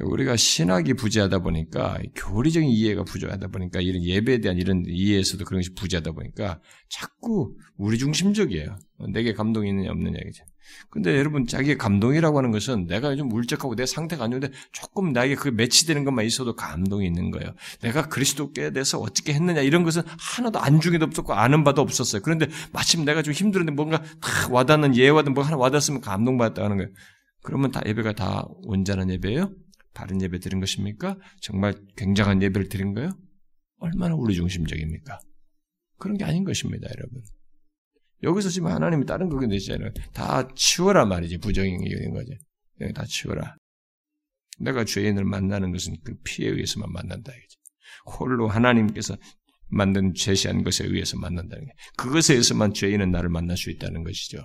우리가 신학이 부재하다 보니까 교리적인 이해가 부족하다 보니까 이런 예배에 대한 이런 이해에서도 그런 것이 부재하다 보니까 자꾸 우리 중심적이에요. 내게 감동이 있느냐 없느냐 이죠. 근데 여러분 자기의 감동이라고 하는 것은 내가 좀 울적하고 내 상태가 안 좋은데 조금 나에게 그 매치되는 것만 있어도 감동이 있는 거예요. 내가 그리스도께 대해서 어떻게 했느냐 이런 것은 하나도 안중에도 없었고 아는 바도 없었어요. 그런데 마침 내가 좀 힘들었는데 뭔가 탁 와닿는 예와든 뭐 하나 와닿았으면 감동받았다는 거예요. 그러면 다 예배가 다 온전한 예배예요? 다른 예배 드린 것입니까? 정말 굉장한 예배를 드린 거예요? 얼마나 우리 중심적입니까? 그런 게 아닌 것입니다, 여러분. 여기서 지금 하나님이 다른 거게 되잖아요. 다 치워라 말이지, 부정행위인 거지. 다 치워라. 내가 죄인을 만나는 것은 그 피에 의해서만 만난다. 이거지. 홀로 하나님께서 만든 제시한 것에 의해서 만난다는 게 그것에 의해서만 죄인은 나를 만날 수 있다는 것이죠.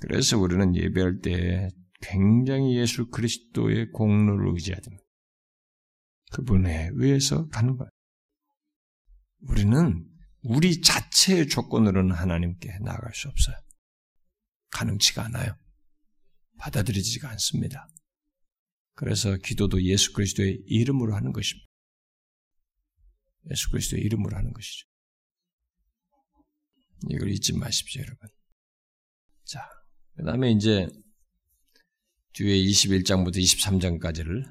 그래서 우리는 예배할 때 굉장히 예수 그리스도의 공로를 의지해야. 그분에 의해서 가는 거예요. 우리는 우리 자체의 조건으로는 하나님께 나아갈 수 없어요. 가능치가 않아요. 받아들이지가 않습니다. 그래서 기도도 예수 그리스도의 이름으로 하는 것입니다. 예수 그리스도의 이름으로 하는 것이죠. 이걸 잊지 마십시오, 여러분. 자, 그 다음에 이제 뒤에 21장부터 23장까지를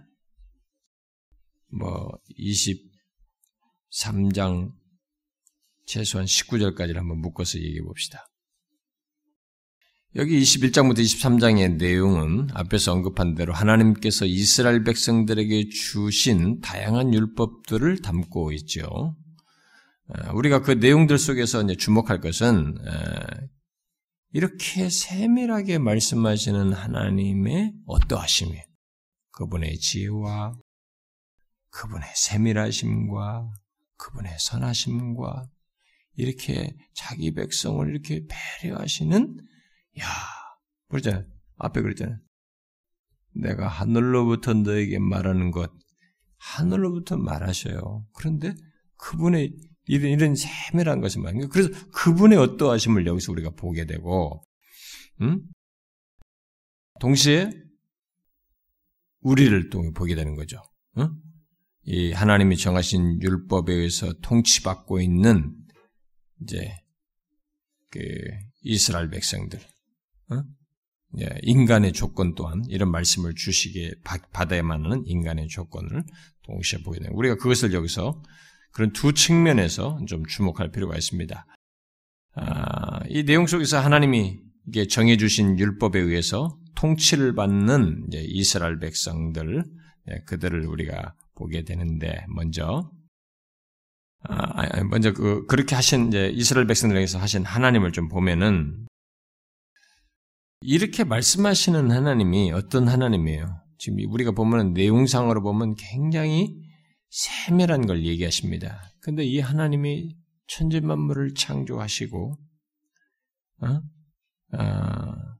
뭐 23장 최소한 19절까지를 한번 묶어서 얘기해 봅시다. 여기 21장부터 23장의 내용은 앞에서 언급한 대로 하나님께서 이스라엘 백성들에게 주신 다양한 율법들을 담고 있죠. 아, 우리가 그 내용들 속에서 주목할 것은 아, 이렇게 세밀하게 말씀하시는 하나님의 어떠하심이 그분의 지혜와 그분의 세밀하심과 그분의 선하심과 이렇게 자기 백성을 이렇게 배려하시는 야 그러잖아요. 앞에 그랬잖아요. 내가 하늘로부터 너에게 말하는 것 하늘로부터 말하셔요. 그런데 그분의 이런, 이런 세밀한 것을 말이에요. 그래서 그분의 어떠하심을 여기서 우리가 보게 되고, 음? 동시에 우리를 또 보게 되는 거죠. 응? 이 하나님이 정하신 율법에 의해서 통치받고 있는 이제 그 이스라엘 백성들, 어? 인간의 조건 또한 이런 말씀을 주시게 받아야만 하는 인간의 조건을 동시에 보게 되는. 우리가 그것을 여기서 그런 두 측면에서 좀 주목할 필요가 있습니다. 아, 이 내용 속에서 하나님이 이게 정해주신 율법에 의해서 통치를 받는 이스라엘 백성들, 네, 그들을 우리가 보게 되는데, 먼저, 아, 먼저 그 그렇게 하신 이제 이스라엘 백성들에게서 하신 하나님을 좀 보면은 이렇게 말씀하시는 하나님이 어떤 하나님이에요? 지금 우리가 보면 내용상으로 보면 굉장히 세밀한 걸 얘기하십니다. 근데 이 하나님이 천지 만물을 창조하시고, 어? 아,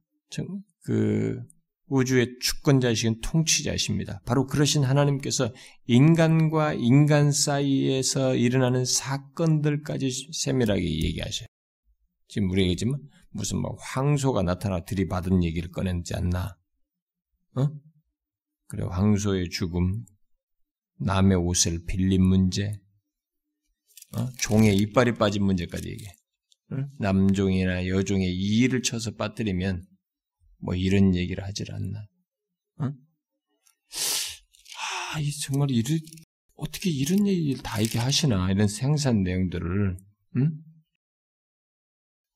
그 우주의 주권자이신 통치자이십니다. 바로 그러신 하나님께서 인간과 인간 사이에서 일어나는 사건들까지 세밀하게 얘기하셔요. 지금 우리가 얘기지만 무슨 뭐 황소가 나타나 들이받은 얘기를 꺼냈지 않나? 어? 그래 황소의 죽음, 남의 옷을 빌린 문제, 어? 종의 이빨이 빠진 문제까지 얘기해. 응? 남종이나 여종의 이를 쳐서 빠뜨리면 뭐 이런 얘기를 하질 않나? 응? 아, 이 정말 이를 어떻게 이런 얘기를 다 이렇게 하시나 이런 생산 내용들을 응?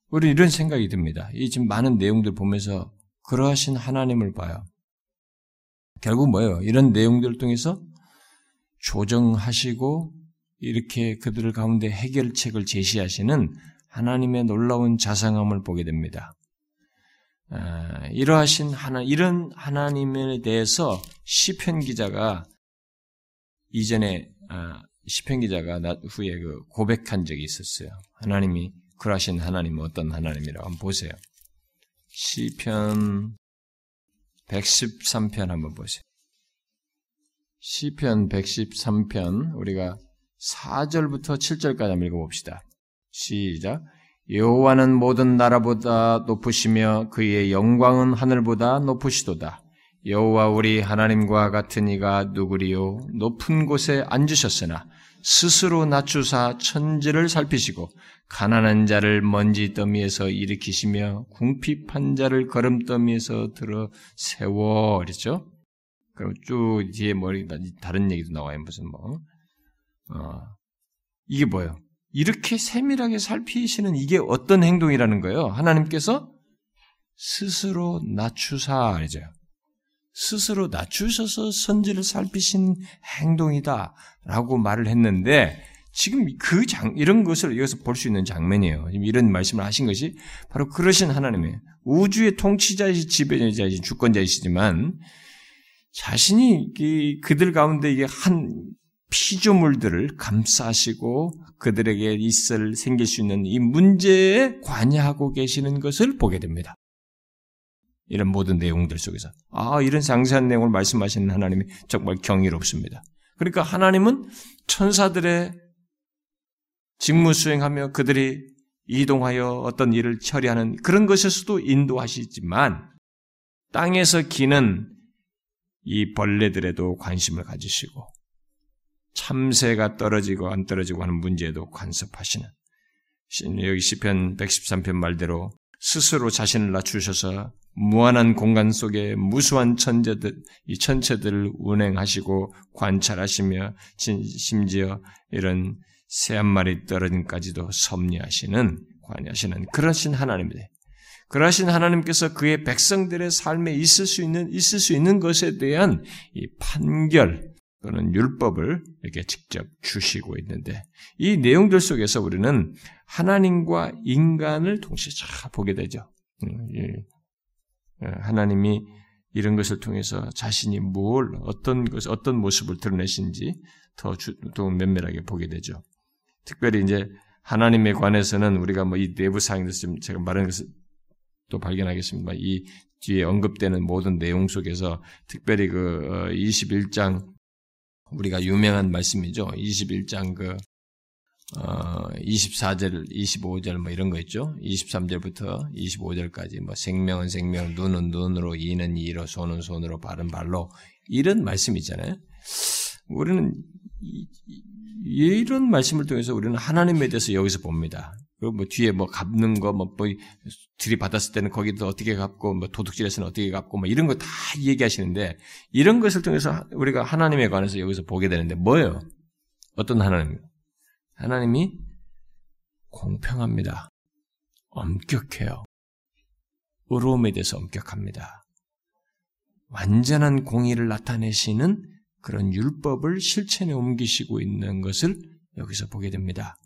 우리 이런 생각이 듭니다. 이 지금 많은 내용들 보면서 그러하신 하나님을 봐요. 결국 뭐예요? 이런 내용들을 통해서 조정하시고 이렇게 그들 가운데 해결책을 제시하시는 하나님의 놀라운 자상함을 보게 됩니다. 아, 이러하신 하나 이런 하나님에 대해서 시편 기자가 이전에 아, 시편 기자가 후에 그 고백한 적이 있었어요. 하나님이 그러하신 하나님은 어떤 하나님이라고 한번 보세요. 시편 113편 한번 보세요. 시편 113편 우리가 4절부터 7절까지 한번 읽어봅시다. 시작. 여호와는 모든 나라보다 높으시며 그의 영광은 하늘보다 높으시도다. 여호와 우리 하나님과 같은 이가 누구리요? 높은 곳에 앉으셨으나 스스로 낮추사 천지를 살피시고 가난한 자를 먼지 더미에서 일으키시며 궁핍한 자를 걸음더미에서 들어 세워 그랬죠? 그럼 쭉 뒤에 머리 다른 얘기도 나와요 무슨 뭐 어, 이게 뭐예요? 이렇게 세밀하게 살피시는 이게 어떤 행동이라는 거예요? 하나님께서 스스로 낮추사 그러죠. 스스로 낮추셔서 선지를 살피신 행동이다라고 말을 했는데 지금 그 장, 이런 것을 여기서 볼 수 있는 장면이에요. 이런 말씀을 하신 것이 바로 그러신 하나님의 우주의 통치자이시 지배자이신 주권자이시지만 자신이 그들 가운데 이게 한 피조물들을 감싸시고 그들에게 있을 생길 수 있는 이 문제에 관여하고 계시는 것을 보게 됩니다. 이런 모든 내용들 속에서 아 이런 상세한 내용을 말씀하시는 하나님이 정말 경이롭습니다. 그러니까 하나님은 천사들의 직무 수행하며 그들이 이동하여 어떤 일을 처리하는 그런 것에서도 인도하시지만 땅에서 기는 이 벌레들에도 관심을 가지시고 참새가 떨어지고 안 떨어지고 하는 문제에도 관섭하시는 여기 시편 113편 말대로 스스로 자신을 낮추셔서 무한한 공간 속에 무수한 천재들, 이 천체들을 운행하시고 관찰하시며 심지어 이런 새 한 마리 떨어짐까지도 섭리하시는 관여하시는 그러신 하나님입니다. 그러신 하나님께서 그의 백성들의 삶에 있을 수 있는 있을 수 있는 것에 대한 이 판결 또는 율법을 이렇게 직접 주시고 있는데 이 내용들 속에서 우리는 하나님과 인간을 동시에 잘 보게 되죠. 음, 예, 하나님이 이런 것을 통해서 자신이 뭘 어떤 것 어떤 모습을 드러내신지 더, 주, 더 면밀하게 보게 되죠. 특별히 이제 하나님에 관해서는 우리가 뭐 이 내부 사항들 제가 말하는 것을 또 발견하겠습니다. 이 뒤에 언급되는 모든 내용 속에서 특별히 그 21장 어, 우리가 유명한 말씀이죠. 21장 그 어, 24절, 25절 뭐 이런 거 있죠. 23절부터 25절까지 뭐 생명은 생명, 눈은 눈으로, 이는 이로, 손은 손으로, 발은 발로 이런 말씀 있잖아요. 우리는 이, 이런 말씀을 통해서 우리는 하나님에 대해서 여기서 봅니다. 그리고 뭐 뒤에 뭐 갚는 거, 뭐, 뭐 들이받았을 때는 거기도 어떻게 갚고, 뭐 도둑질에서는 어떻게 갚고, 뭐 이런 거 다 얘기하시는데 이런 것을 통해서 우리가 하나님에 관해서 여기서 보게 되는데 뭐예요? 어떤 하나님? 하나님이 공평합니다. 엄격해요. 의로움에 대해서 엄격합니다. 완전한 공의를 나타내시는 그런 율법을 실천에 옮기시고 있는 것을 여기서 보게 됩니다.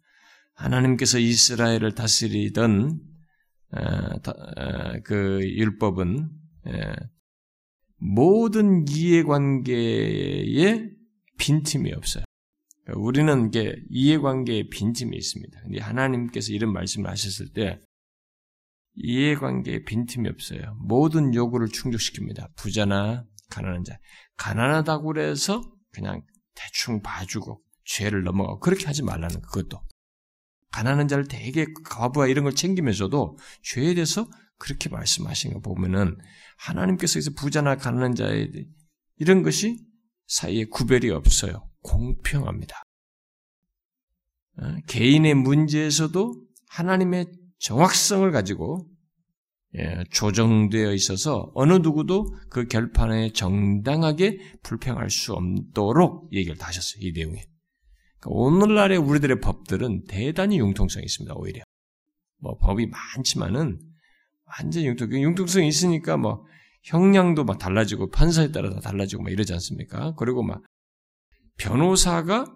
하나님께서 이스라엘을 다스리던 그 율법은 모든 이해관계에 빈틈이 없어요. 그러니까 우리는 이게 이해관계에 빈틈이 있습니다. 근데 하나님께서 이런 말씀을 하셨을 때 이해관계에 빈틈이 없어요. 모든 요구를 충족시킵니다. 부자나 가난한 자. 가난하다고 그래서 그냥 대충 봐주고 죄를 넘어가고 그렇게 하지 말라는 그것도. 가난한 자를 되게 과부하 이런 걸 챙기면서도 죄에 대해서 그렇게 말씀하신 거 보면은 하나님께서 부자나 가난한 자에 이런 것이 사이에 구별이 없어요. 공평합니다. 어, 개인의 문제에서도 하나님의 정확성을 가지고 예, 조정되어 있어서 어느 누구도 그 결판에 정당하게 불평할 수 없도록 얘기를 다 하셨어요. 이 내용에. 그러니까 오늘날의 우리들의 법들은 대단히 융통성이 있습니다. 오히려. 뭐 법이 많지만은 완전 융통, 그 융통성이 있으니까 뭐 형량도 막 달라지고 판사에 따라 다 달라지고 막 이러지 않습니까? 그리고 막 변호사가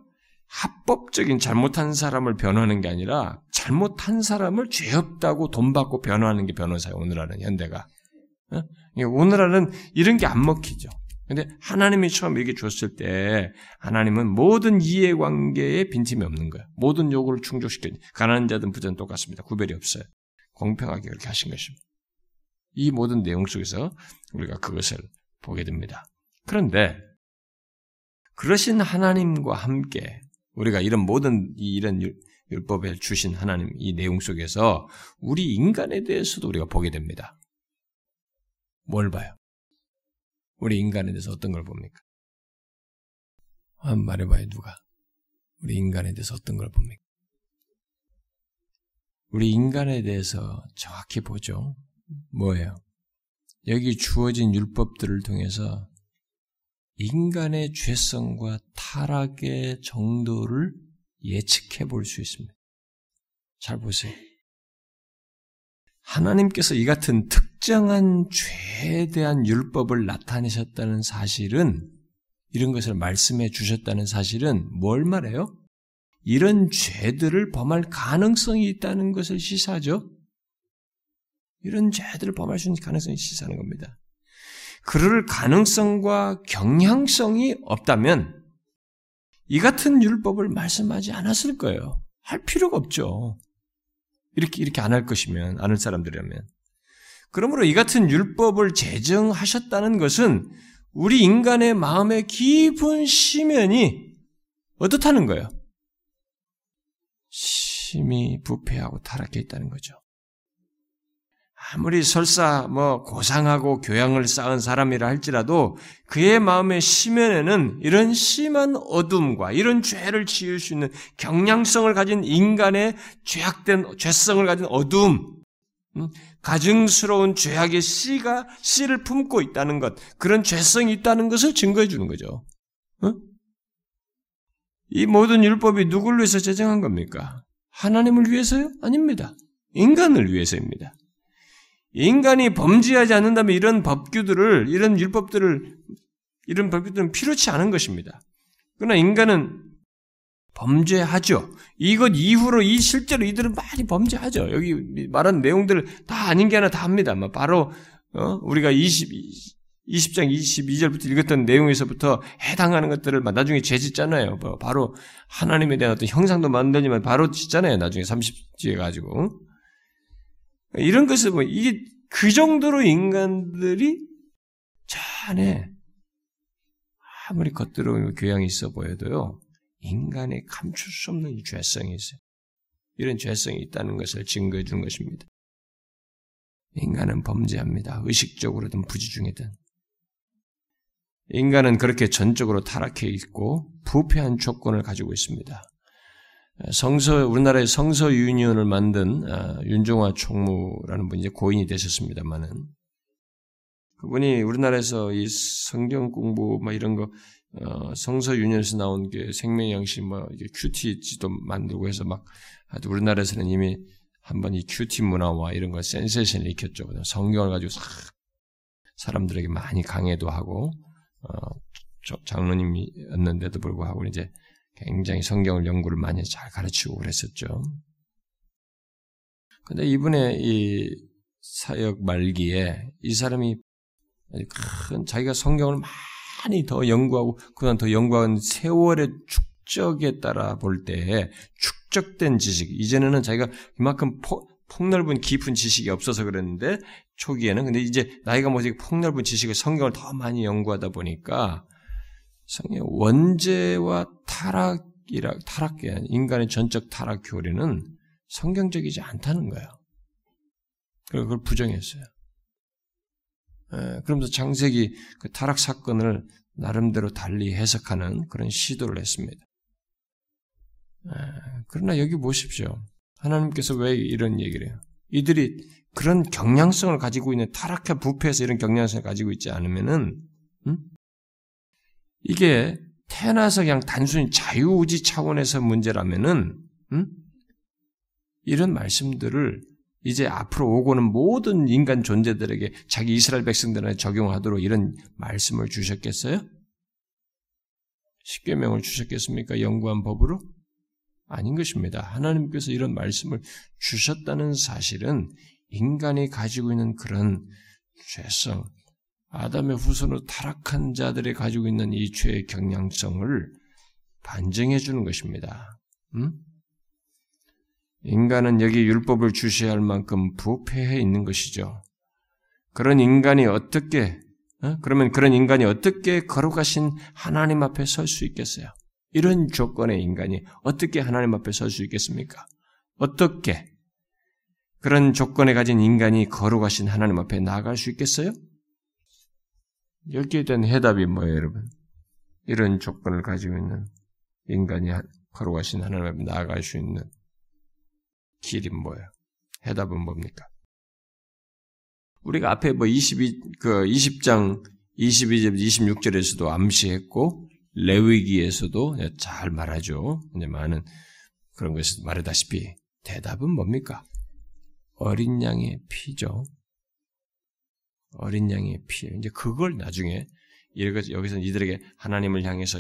합법적인 잘못한 사람을 변호하는 게 아니라 잘못한 사람을 죄 없다고 돈 받고 변호하는 게 변호사예요. 오늘날은 현대가. 어? 오늘날은 이런 게 안 먹히죠. 근데 하나님이 처음 얘기 줬을 때 하나님은 모든 이해관계에 빈틈이 없는 거예요. 모든 요구를 충족시켜 가난한 자든 부자든 똑같습니다. 구별이 없어요. 공평하게 그렇게 하신 것입니다. 이 모든 내용 속에서 우리가 그것을 보게 됩니다. 그런데 그러신 하나님과 함께 우리가 이런 모든 이런 율법에 주신 하나님 이 내용 속에서 우리 인간에 대해서도 우리가 보게 됩니다. 뭘 봐요? 우리 인간에 대해서 어떤 걸 봅니까? 한 말해봐요, 누가? 우리 인간에 대해서 어떤 걸 봅니까? 우리 인간에 대해서 정확히 보죠. 뭐예요? 여기 주어진 율법들을 통해서 인간의 죄성과 타락의 정도를 예측해 볼 수 있습니다. 잘 보세요. 하나님께서 이 같은 특 정한 죄에 대한 율법을 나타내셨다는 사실은 이런 것을 말씀해 주셨다는 사실은 뭘 말해요? 이런 죄들을 범할 가능성이 있다는 것을 시사하죠. 이런 죄들을 범할 수 있는 가능성이 시사하는 겁니다. 그럴 가능성과 경향성이 없다면 이 같은 율법을 말씀하지 않았을 거예요. 할 필요가 없죠. 이렇게 이렇게 안 할 것이면 안할 사람들이라면 그러므로 이 같은 율법을 제정하셨다는 것은 우리 인간의 마음의 깊은 심연이 어떻다는 거예요? 심히 부패하고 타락해 있다는 거죠. 아무리 설사 뭐 고상하고 교양을 쌓은 사람이라 할지라도 그의 마음의 심연에는 이런 심한 어둠과 이런 죄를 지을 수 있는 경량성을 가진 인간의 죄악된 죄성을 가진 어둠, 음, 가증스러운 죄악의 씨가 씨를 품고 있다는 것, 그런 죄성이 있다는 것을 증거해 주는 거죠. 어? 이 모든 율법이 누구를 위해서 제정한 겁니까? 하나님을 위해서요? 아닙니다. 인간을 위해서입니다. 인간이 범죄하지 않는다면 이런 법규들을, 이런 율법들을, 이런 법규들은 필요치 않은 것입니다. 그러나 인간은 범죄하죠. 이것 이후로 이 실제로 이들은 많이 범죄하죠. 여기 말한 내용들 다 아닌 게 하나 다 합니다. 뭐 바로 어? 우리가 20, 20장 22절부터 읽었던 내용에서부터 해당하는 것들을 나중에 죄 짓잖아요. 뭐 바로 하나님에 대한 어떤 형상도 만들지만 바로 짓잖아요. 나중에 30주에 가지고. 이런 것을 뭐 이게 그 정도로 인간들이 자네 아무리 겉들어 교양이 있어 보여도요 인간의 감출 수 없는 죄성이 있어요. 이런 죄성이 있다는 것을 증거해 준 것입니다. 인간은 범죄합니다. 의식적으로든 부지중이든. 인간은 그렇게 전적으로 타락해 있고 부패한 조건을 가지고 있습니다. 성서 우리나라의 성서 유니온을 만든 아, 윤종화 총무라는 분이 이제 고인이 되셨습니다만은 그분이 우리나라에서 이 성경 공부 뭐 이런 거 어, 성서 유니온에서 나온 게 생명 양식 뭐 이게 큐티지도 만들고 해서 막 우리나라에서는 이미 한번 이 큐티 문화와 이런 걸 센세이션을 익혔죠. 성경을 가지고 싹 사람들에게 많이 강해도 하고 어, 장로님이었는데도 불구하고 이제 굉장히 성경을 연구를 많이 잘 가르치고 그랬었죠. 근데 이분의 이 사역 말기에 이 사람이 큰 자기가 성경을 많이 더 연구하고 그동안 더 연구한 세월의 축적에 따라 볼 때 축적된 지식 이제는 자기가 이만큼 포, 폭넓은 깊은 지식이 없어서 그랬는데 초기에는 근데 이제 나이가 뭐지 폭넓은 지식을 성경을 더 많이 연구하다 보니까 성경 원죄와 타락이라 타락계 인간의 전적 타락 교리는 성경적이지 않다는 거예요. 그리고 그걸 부정했어요. 예, 그러면서 장세기 그 타락 사건을 나름대로 달리 해석하는 그런 시도를 했습니다. 예, 그러나 여기 보십시오. 하나님께서 왜 이런 얘기를 해요? 이들이 그런 경향성을 가지고 있는 타락한 부패해서 이런 경향성을 가지고 있지 않으면은 음? 이게 태어나서 그냥 단순히 자유의지 차원에서 문제라면은 음? 이런 말씀들을 이제 앞으로 오고는 모든 인간 존재들에게 자기 이스라엘 백성들한테 적용하도록 이런 말씀을 주셨겠어요? 십계명을 주셨겠습니까? 연구한 법으로? 아닌 것입니다. 하나님께서 이런 말씀을 주셨다는 사실은 인간이 가지고 있는 그런 죄성, 아담의 후손으로 타락한 자들이 가지고 있는 이 죄의 경향성을 반증해 주는 것입니다. 음? 인간은 여기 율법을 주셔야 할 만큼 부패해 있는 것이죠. 그런 인간이 어떻게, 어? 그러면 그런 인간이 어떻게 거룩하신 하나님 앞에 설 수 있겠어요? 이런 조건의 인간이 어떻게 하나님 앞에 설 수 있겠습니까? 어떻게 그런 조건에 가진 인간이 거룩하신 하나님 앞에 나아갈 수 있겠어요? 여기에 대한 해답이 뭐예요, 여러분? 이런 조건을 가지고 있는 인간이 거룩하신 하나님 앞에 나아갈 수 있는 길이 뭐예요? 해답은 뭡니까? 우리가 앞에 뭐 22, 그 20장 22절, 26절에서도 암시했고, 레위기에서도 잘 말하죠. 이제 많은 그런 것을 말하다시피 대답은 뭡니까? 어린 양의 피죠. 어린 양의 피. 이제 그걸 나중에 여기서 이들에게 하나님을 향해서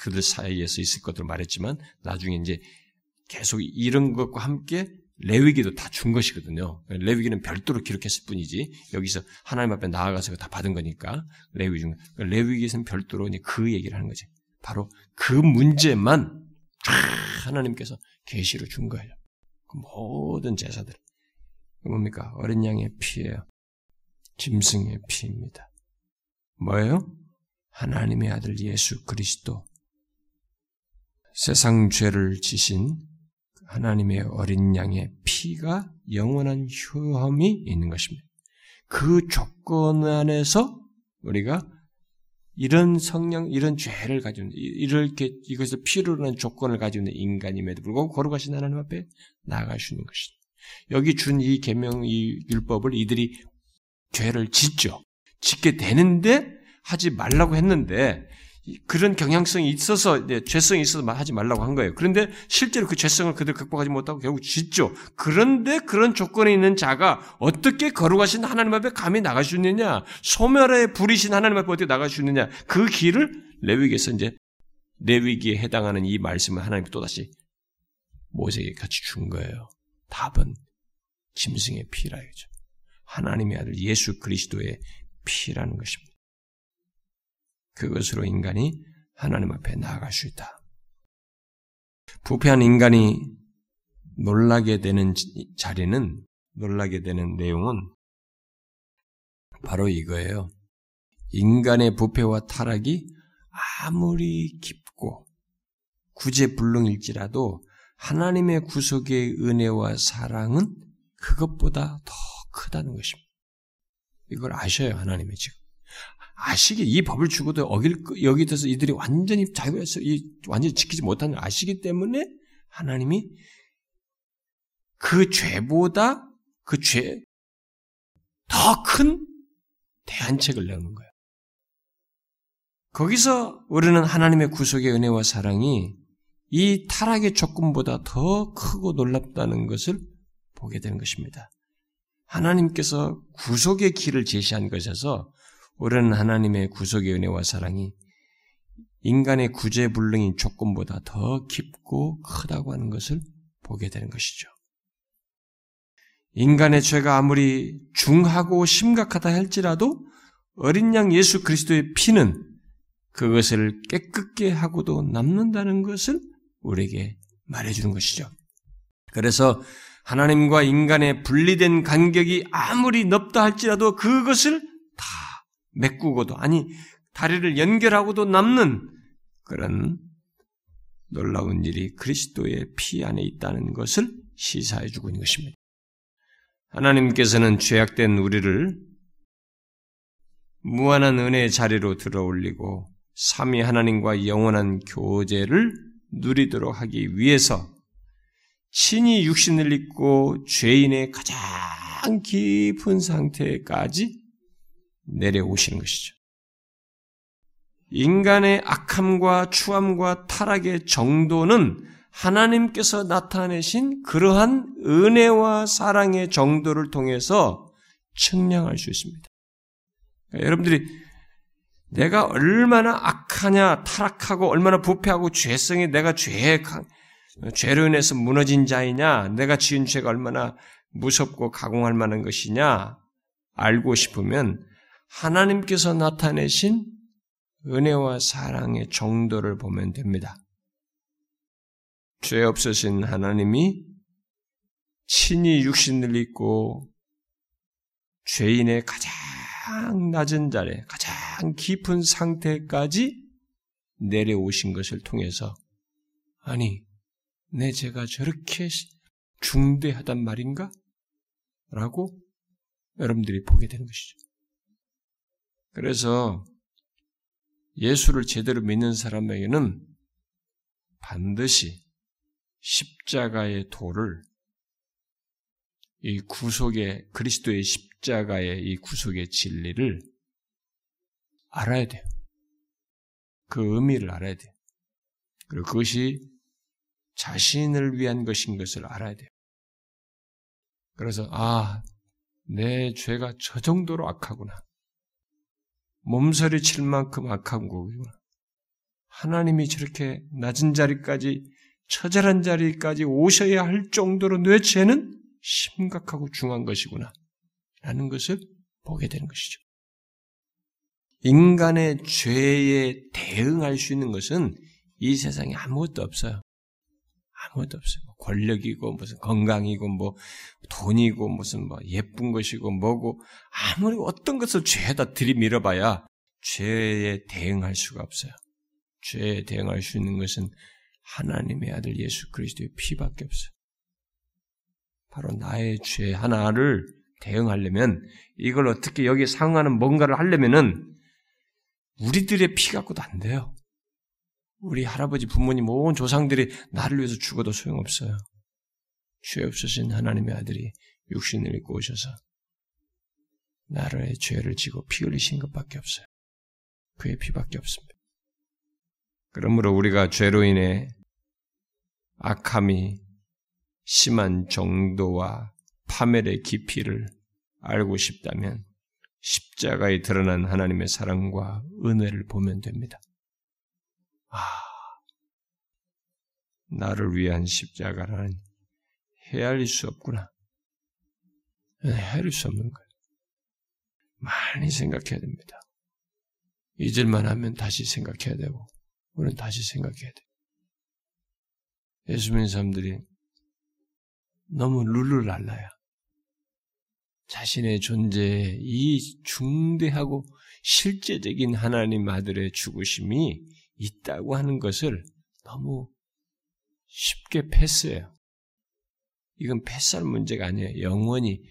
그들 사이에서 있을 것들 말했지만 나중에 이제 계속 이런 것과 함께 레위기도 다 준 것이거든요. 레위기는 별도로 기록했을 뿐이지 여기서 하나님 앞에 나아가서 다 받은 거니까 레위 중 레위기에서는 별도로 그 얘기를 하는 거지. 바로 그 문제만 하나님께서 계시로 준 거예요. 그 모든 제사들 뭡니까 어린 양의 피예요. 짐승의 피입니다. 뭐예요? 하나님의 아들 예수 그리스도 세상 죄를 지신 하나님의 어린 양의 피가 영원한 효험이 있는 것입니다. 그 조건 안에서 우리가 이런 성령, 이런 죄를 가지고 이렇게 이것을 하는 조건을 가지고 있는 인간임에도 불구하고 거룩하신 하나님 앞에 있는 것이다. 여기 준 이 계명, 이 율법을 이들이 죄를 짓죠. 짓게 되는데 하지 말라고 했는데 그런 경향성이 있어서 네, 죄성이 있어서 하지 말라고 한 거예요. 그런데 실제로 그 죄성을 그들 극복하지 못하고 결국 짓죠. 그런데 그런 조건에 있는 자가 어떻게 거룩하신 하나님 앞에 감히 나갈 수 있느냐? 소멸에 부리신 하나님 앞에 어떻게 나갈 수 있느냐? 그 길을 레위기에서 이제 레위기에 해당하는 이 말씀을 하나님 또다시 모세에게 같이 준 거예요. 답은 짐승의 피라 이죠. 하나님의 아들 예수 그리스도의 피라는 것입니다. 그것으로 인간이 하나님 앞에 나아갈 수 있다. 부패한 인간이 놀라게 되는 자리는, 놀라게 되는 내용은 바로 이거예요. 인간의 부패와 타락이 아무리 깊고 구제불능일지라도 하나님의 구속의 은혜와 사랑은 그것보다 더 크다는 것입니다. 이걸 아셔요, 하나님의 지금. 아시기 이 법을 주고도 어길 여기 돼서 이들이 완전히 자유에서 이 완전히 지키지 못하는 걸 아시기 때문에 하나님이 그 죄보다 그 죄 더 큰 대안책을 내는 거예요. 거기서 우리는 하나님의 구속의 은혜와 사랑이 이 타락의 조건보다 더 크고 놀랍다는 것을 보게 되는 것입니다. 하나님께서 구속의 길을 제시한 것에서 우리는 하나님의 구속의 은혜와 사랑이 인간의 구제불능인 조건보다 더 깊고 크다고 하는 것을 보게 되는 것이죠. 인간의 죄가 아무리 중하고 심각하다 할지라도 어린 양 예수 그리스도의 피는 그것을 깨끗게 하고도 남는다는 것을 우리에게 말해주는 것이죠. 그래서 하나님과 인간의 분리된 간격이 아무리 넓다 할지라도 그것을 다 메꾸고도, 아니, 다리를 연결하고도 남는 그런 놀라운 일이 그리스도의 피 안에 있다는 것을 시사해 주고 있는 것입니다. 하나님께서는 죄악된 우리를 무한한 은혜의 자리로 들어 올리고 삼위 하나님과 영원한 교제를 누리도록 하기 위해서 친히 육신을 입고 죄인의 가장 깊은 상태까지 내려오시는 것이죠. 인간의 악함과 추함과 타락의 정도는 하나님께서 나타내신 그러한 은혜와 사랑의 정도를 통해서 측량할 수 있습니다. 그러니까 여러분들이 내가 얼마나 악하냐, 타락하고 얼마나 부패하고 죄성이 내가 죄에 죄로 인해서 무너진 자이냐, 내가 지은 죄가 얼마나 무섭고 가공할 만한 것이냐 알고 싶으면 하나님께서 나타내신 은혜와 사랑의 정도를 보면 됩니다. 죄 없으신 하나님이 친히 육신을 입고 죄인의 가장 낮은 자리, 가장 깊은 상태까지 내려오신 것을 통해서 아니 내 죄가 저렇게 중대하단 말인가? 라고 여러분들이 보게 되는 것이죠. 그래서 예수를 제대로 믿는 사람에게는 반드시 십자가의 도를 이 구속의 그리스도의 십자가의 이 구속의 진리를 알아야 돼요. 그 의미를 알아야 돼요. 그리고 그것이 자신을 위한 것인 것을 알아야 돼요. 그래서 아, 내 죄가 저 정도로 악하구나. 몸서리 칠 만큼 악한 거구나. 하나님이 저렇게 낮은 자리까지 처절한 자리까지 오셔야 할 정도로 내 죄는 심각하고 중한 것이구나. 라는 것을 보게 되는 것이죠. 인간의 죄에 대응할 수 있는 것은 이 세상에 아무것도 없어요. 아무것도 없어요. 뭐 권력이고 무슨 건강이고 뭐 돈이고 무슨 뭐 예쁜 것이고 뭐고 아무리 어떤 것을 죄에다 들이밀어봐야 죄에 대응할 수가 없어요. 죄에 대응할 수 있는 것은 하나님의 아들 예수 그리스도의 피밖에 없어요. 바로 나의 죄 하나를 대응하려면 이걸 어떻게 여기에 상응하는 뭔가를 하려면은 우리들의 피 갖고도 안 돼요. 우리 할아버지, 부모님, 온 조상들이 나를 위해서 죽어도 소용없어요. 죄 없으신 하나님의 아들이 육신을 입고 오셔서 나라의 죄를 지고 피 흘리신 것밖에 없어요. 그의 피밖에 없습니다. 그러므로 우리가 죄로 인해 악함이 심한 정도와 파멸의 깊이를 알고 싶다면 십자가에 드러난 하나님의 사랑과 은혜를 보면 됩니다. 아, 나를 위한 십자가라는 헤아릴 수 없구나. 헤아릴 수 없는 거예요. 많이 생각해야 됩니다. 잊을만 하면 다시 생각해야 되고, 우리는 다시 생각해야 돼. 예수 믿는 사람들이 너무 룰루랄라야. 자신의 존재에 이 중대하고 실제적인 하나님 아들의 죽으심이 있다고 하는 것을 너무 쉽게 패스해요. 이건 패스할 문제가 아니에요. 영원히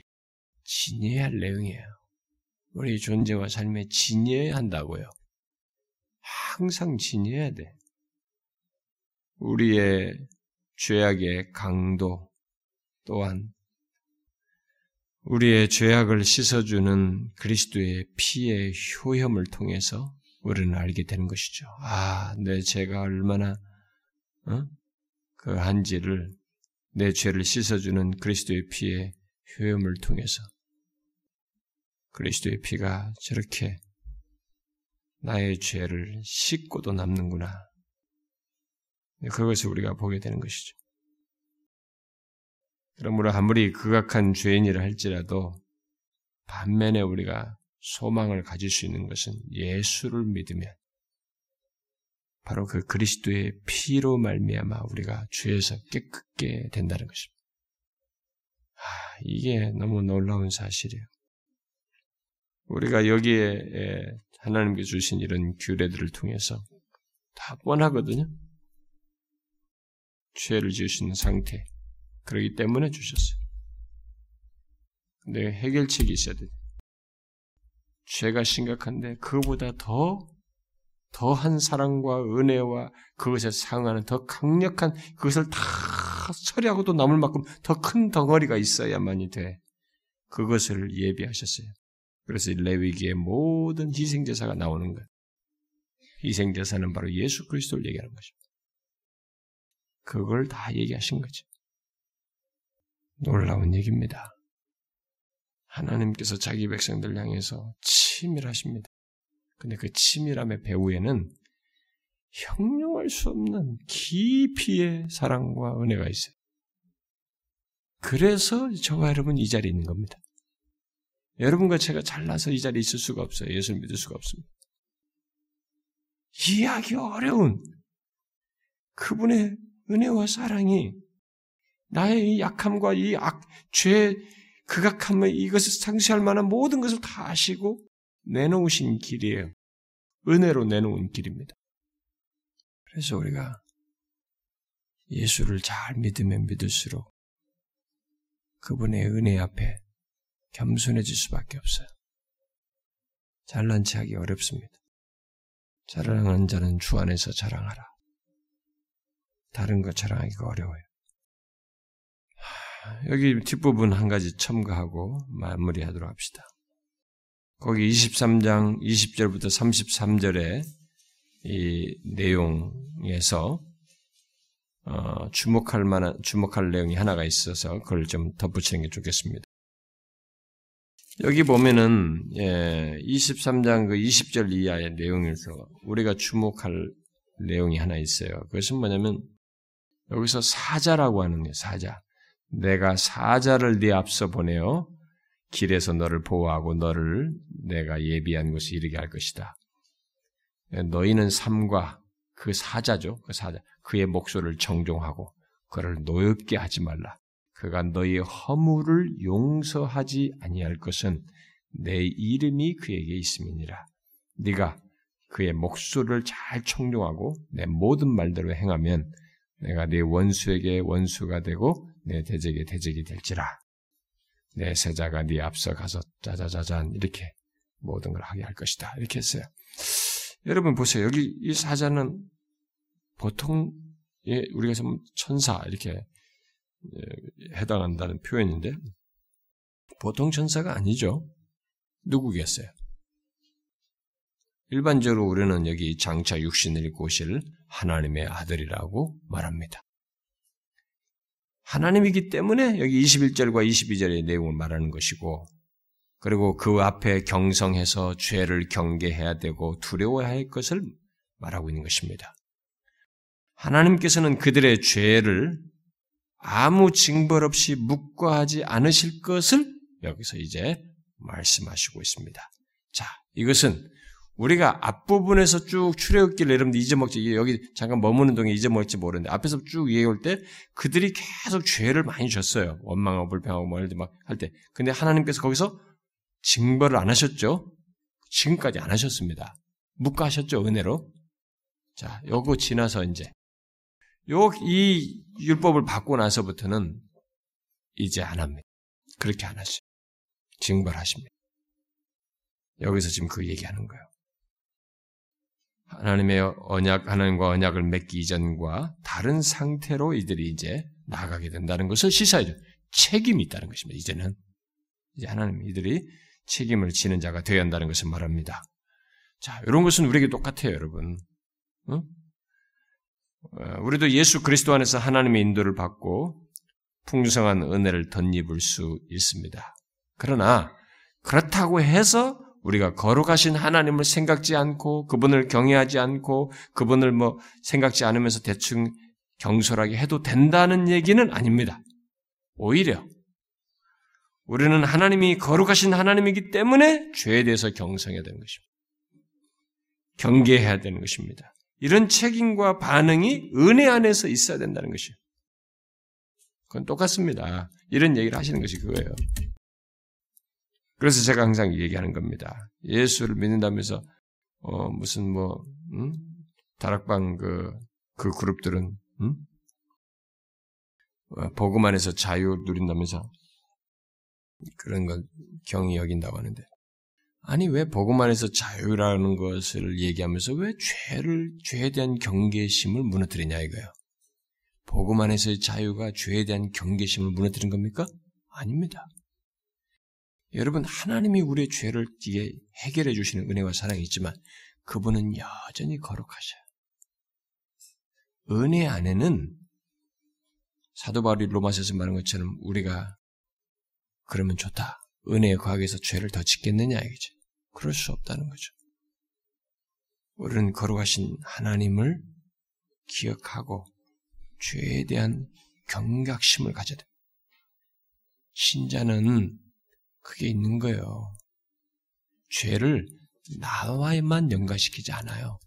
지녀야 할 내용이에요. 우리 존재와 삶에 지녀야 한다고요. 항상 지녀야 돼. 우리의 죄악의 강도 또한 우리의 죄악을 씻어주는 그리스도의 피의 효험을 통해서 우리는 알게 되는 것이죠. 아, 내 죄가 얼마나 어? 그 한지를 내 죄를 씻어주는 그리스도의 피의 효험을 통해서 그리스도의 피가 저렇게 나의 죄를 씻고도 남는구나. 그것을 우리가 보게 되는 것이죠. 그러므로 아무리 극악한 죄인이라 할지라도 반면에 우리가 소망을 가질 수 있는 것은 예수를 믿으면 바로 그 그리스도의 피로 말미암아 우리가 죄에서 깨끗게 된다는 것입니다. 아, 이게 너무 놀라운 사실이에요. 우리가 여기에 하나님께 주신 이런 규례들을 통해서 다 뻔하거든요. 죄를 있는 상태. 그러기 때문에 주셨어요. 근데 해결책이 있어야 돼. 죄가 심각한데 그보다 더 더한 사랑과 은혜와 그것에 상하는 더 강력한 그것을 다 처리하고도 남을 만큼 더 큰 덩어리가 있어야만이 돼. 그것을 예비하셨어요. 그래서 레위기의 모든 희생제사가 나오는 거예요. 희생제사는 바로 예수 그리스도를 얘기하는 것입니다. 그걸 다 얘기하신 거죠. 놀라운 얘기입니다. 하나님께서 자기 백성들 향해서 치밀하십니다. 근데 그 치밀함의 배후에는 형용할 수 없는 깊이의 사랑과 은혜가 있어요. 그래서 저와 여러분 이 자리에 있는 겁니다. 여러분과 제가 잘나서 이 자리에 있을 수가 없어요. 예수를 믿을 수가 없습니다. 이해하기 어려운 그분의 은혜와 사랑이 나의 이 약함과 이 악, 죄, 극악함을 이것을 상쇄할 만한 모든 것을 다 아시고 내놓으신 길이에요. 은혜로 내놓은 길입니다. 그래서 우리가 예수를 잘 믿으면 믿을수록 그분의 은혜 앞에 겸손해질 수밖에 없어요. 잘난 체 하기 어렵습니다. 자랑하는 자는 주 안에서 자랑하라. 다른 것 자랑하기가 어려워요. 여기 뒷부분 한 가지 첨가하고 마무리하도록 합시다. 거기 23장 20절부터 33절의 이 내용에서 어, 주목할 만한 주목할 내용이 하나가 있어서 그걸 좀 덧붙이는 게 좋겠습니다. 여기 보면은 예, 23장 그 20절 이하의 내용에서 우리가 주목할 내용이 하나 있어요. 그것은 뭐냐면 여기서 사자라고 하는 게 사자. 내가 사자를 네 앞서 보내어 길에서 너를 보호하고 너를 내가 예비한 곳에 이르게 할 것이다. 너희는 삶과 그 사자죠. 그 사자. 그의 목소리를 정종하고 그를 노엽게 하지 말라. 그가 너희의 허물을 용서하지 아니할 것은 내 이름이 그에게 있음이니라. 네가 그의 목소리를 잘 청종하고 내 모든 말대로 행하면 내가 네 원수에게 원수가 되고 내 대적의 대적이 될지라. 내 세자가 네 앞서 가서 짜자자잔 이렇게 모든 걸 하게 할 것이다. 이렇게 했어요. 여러분 보세요. 여기 이 사자는 보통 예, 우리가 좀 천사 이렇게 예, 해당한다는 표현인데 보통 천사가 아니죠. 누구겠어요? 일반적으로 우리는 여기 장차 육신을 오실 하나님의 아들이라고 말합니다. 하나님이기 때문에 여기 21절과 22절의 내용을 말하는 것이고, 그리고 그 앞에 경성해서 죄를 경계해야 되고 두려워해야 할 것을 말하고 있는 것입니다. 하나님께서는 그들의 죄를 아무 징벌 없이 묵과하지 않으실 것을 여기서 이제 말씀하시고 있습니다. 자, 이것은 우리가 앞부분에서 쭉 출애굽기를 여러분들 잊어먹지 여기 잠깐 머무는 동안 잊어먹을지 모르는데 앞에서 쭉 얘기할 때 그들이 계속 죄를 많이 졌어요. 원망하고 불평하고 뭐 이런 막할 때. 근데 하나님께서 거기서 징벌을 안 하셨죠. 지금까지 안 하셨습니다. 묵과하셨죠 은혜로. 자, 요거 지나서 이제 요 이 율법을 받고 나서부터는 이제 안 합니다. 그렇게 안 하죠. 징벌하십니다. 여기서 지금 그 얘기하는 거예요. 하나님의 언약, 하나님과 언약을 맺기 이전과 다른 상태로 이들이 이제 나가게 된다는 것을 시사해줘. 책임이 있다는 것입니다. 이제는. 이제 하나님 이들이 책임을 지는 자가 되어야 한다는 것을 말합니다. 자, 이런 것은 우리에게 똑같아요, 여러분. 응? 어, 우리도 예수 그리스도 안에서 하나님의 인도를 받고 풍성한 은혜를 덧입을 수 있습니다. 그러나 그렇다고 해서 우리가 거룩하신 하나님을 생각지 않고 그분을 경외하지 않고 그분을 뭐 생각지 않으면서 대충 경솔하게 해도 된다는 얘기는 아닙니다. 오히려 우리는 하나님이 거룩하신 하나님이기 때문에 죄에 대해서 경성해야 되는 것입니다. 경계해야 되는 것입니다. 이런 책임과 반응이 은혜 안에서 있어야 된다는 것이에요. 그건 똑같습니다. 이런 얘기를 하시는 것이 그거예요. 그래서 제가 항상 얘기하는 겁니다. 예수를 믿는다면서 어, 무슨 뭐 음? 다락방 그, 그 그룹들은 음? 어, 복음 안에서 자유 누린다면서 그런 걸 경이 여긴다고 하는데 아니 왜 복음 안에서 자유라는 것을 얘기하면서 왜 죄를 죄에 대한 경계심을 무너뜨리냐 이거예요. 복음 안에서의 자유가 죄에 대한 경계심을 무너뜨린 겁니까? 아닙니다. 여러분 하나님이 우리의 죄를 이게 해결해 주시는 은혜와 사랑이 있지만 그분은 여전히 거룩하셔요. 은혜 안에는 사도 바울이 로마서에서 말한 것처럼 우리가 그러면 좋다. 은혜의 과학에서 죄를 더 짓겠느냐 이거죠. 그럴 수 없다는 거죠. 우리는 거룩하신 하나님을 기억하고 죄에 대한 경각심을 가져야 돼. 신자는 그게 있는 거예요. 죄를 나와만 연관시키지 않아요.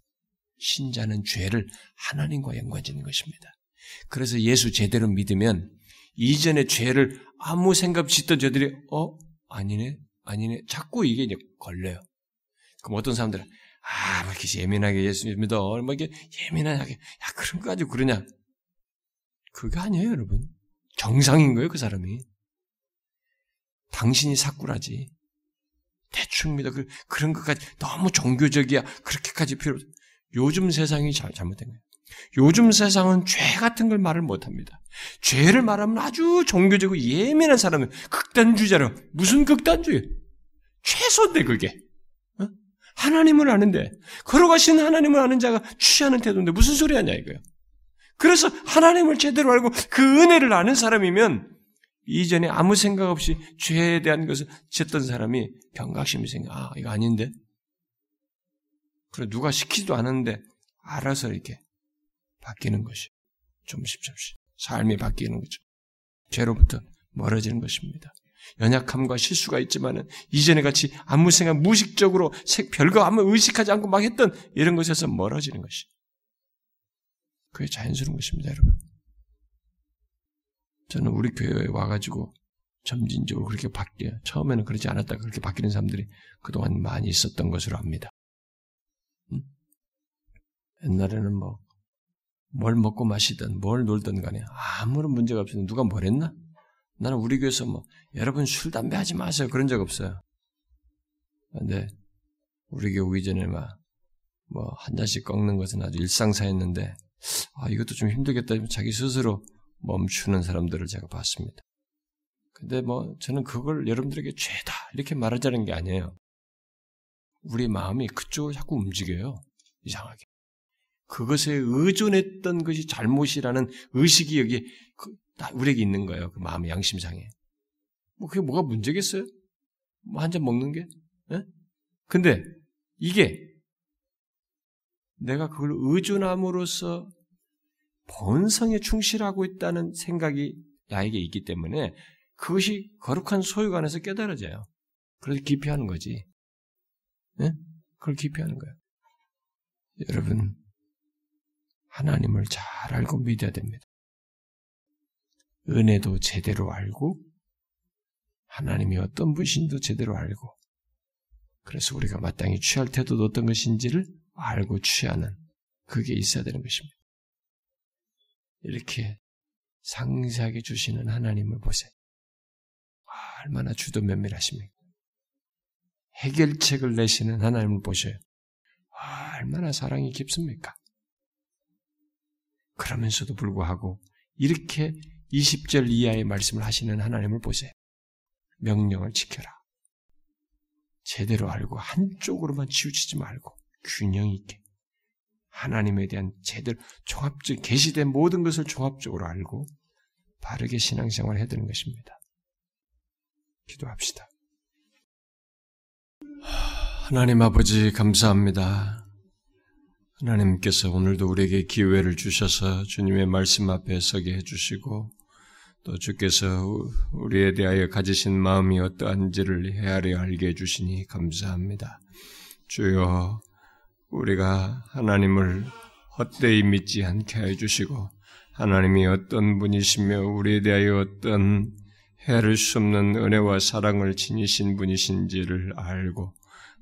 신자는 죄를 하나님과 연관짓는 것입니다. 그래서 예수 제대로 믿으면 이전의 죄를 아무 생각 짓던 저들이 어 아니네 아니네 자꾸 이게 이제 걸려요. 그럼 어떤 사람들은 아, 뭐 이렇게 예민하게 예수 믿어. 뭐 이렇게 예민하게. 야, 그런 거 가지고 그러냐. 그게 아니에요, 여러분. 정상인 거예요, 그 사람이. 당신이 사꾸라지. 대충 믿어. 그, 그런 것까지 너무 종교적이야. 그렇게까지 필요 없어. 요즘 세상이 잘, 잘못된 거예요. 요즘 세상은 죄 같은 걸 말을 못 합니다. 죄를 말하면 아주 종교적이고 예민한 사람은 극단주의자로 무슨 극단주의? 최소인데 그게. 어? 하나님을 아는데 걸어가신 하나님을 아는 자가 취하는 태도인데 무슨 소리 하냐 이거예요. 그래서 하나님을 제대로 알고 그 은혜를 아는 사람이면 이전에 아무 생각 없이 죄에 대한 것을 짓던 사람이 경각심이 생겨. 아, 이거 아닌데? 그래, 누가 시키지도 않았는데 알아서 이렇게 바뀌는 것이 좀씩 좀씩 삶이 바뀌는 거죠. 죄로부터 멀어지는 것입니다. 연약함과 실수가 있지만은 이전에 같이 아무 생각 무식적으로 별거 아무 의식하지 않고 막 했던 이런 것에서 멀어지는 것이. 그게 자연스러운 것입니다, 여러분. 저는 우리 교회에 와가지고 점진적으로 그렇게 바뀌어요. 처음에는 그러지 않았다가 그렇게 바뀌는 사람들이 그동안 많이 있었던 것으로 압니다. 응? 옛날에는 뭐, 뭘 먹고 마시든 뭘 놀든 간에 아무런 문제가 없었는데 누가 뭘 했나? 나는 우리 교회에서 뭐, 여러분 술, 담배 하지 마세요. 그런 적 없어요. 근데 우리 교회 이전에 막, 뭐, 한 잔씩 꺾는 것은 아주 일상사였는데, 아, 이것도 좀 힘들겠다. 자기 스스로 멈추는 사람들을 제가 봤습니다. 근데 뭐 저는 그걸 여러분들에게 죄다 이렇게 말하자는 게 아니에요. 우리 마음이 그쪽으로 자꾸 움직여요. 이상하게. 그것에 의존했던 것이 잘못이라는 의식이 여기 그, 우리에게 있는 거예요. 그 마음의 양심상에. 뭐 그게 뭐가 문제겠어요? 뭐 한 잔 먹는 게? 예? 근데 이게 내가 그걸 의존함으로써 본성에 충실하고 있다는 생각이 나에게 있기 때문에 그것이 거룩한 소유관에서 깨달아져요. 그래서 기피하는 거지. 네? 그걸 기피하는 거예요. 여러분, 하나님을 잘 알고 믿어야 됩니다. 은혜도 제대로 알고, 하나님이 어떤 분신도 제대로 알고, 그래서 우리가 마땅히 취할 태도도 어떤 것인지를 알고 취하는 그게 있어야 되는 것입니다. 이렇게 상세하게 주시는 하나님을 보세요. 얼마나 주도 면밀하십니까? 해결책을 내시는 하나님을 보셔요. 얼마나 사랑이 깊습니까? 그러면서도 불구하고 이렇게 20절 이하의 말씀을 하시는 하나님을 보세요. 명령을 지켜라. 제대로 알고 한쪽으로만 치우치지 말고 균형 있게 하나님에 대한 제대로 종합적 계시된 모든 것을 종합적으로 알고 바르게 신앙생활을 해야 되는 것입니다. 기도합시다. 하... 하나님 아버지 감사합니다. 하나님께서 오늘도 우리에게 기회를 주셔서 주님의 말씀 앞에 서게 해주시고 또 주께서 우리에 대하여 가지신 마음이 어떠한지를 헤아려 알게 해주시니 감사합니다. 주여 우리가 하나님을 헛되이 믿지 않게 해 주시고 하나님이 어떤 분이시며 우리에 대하여 어떤 헤아릴 수 없는 은혜와 사랑을 지니신 분이신지를 알고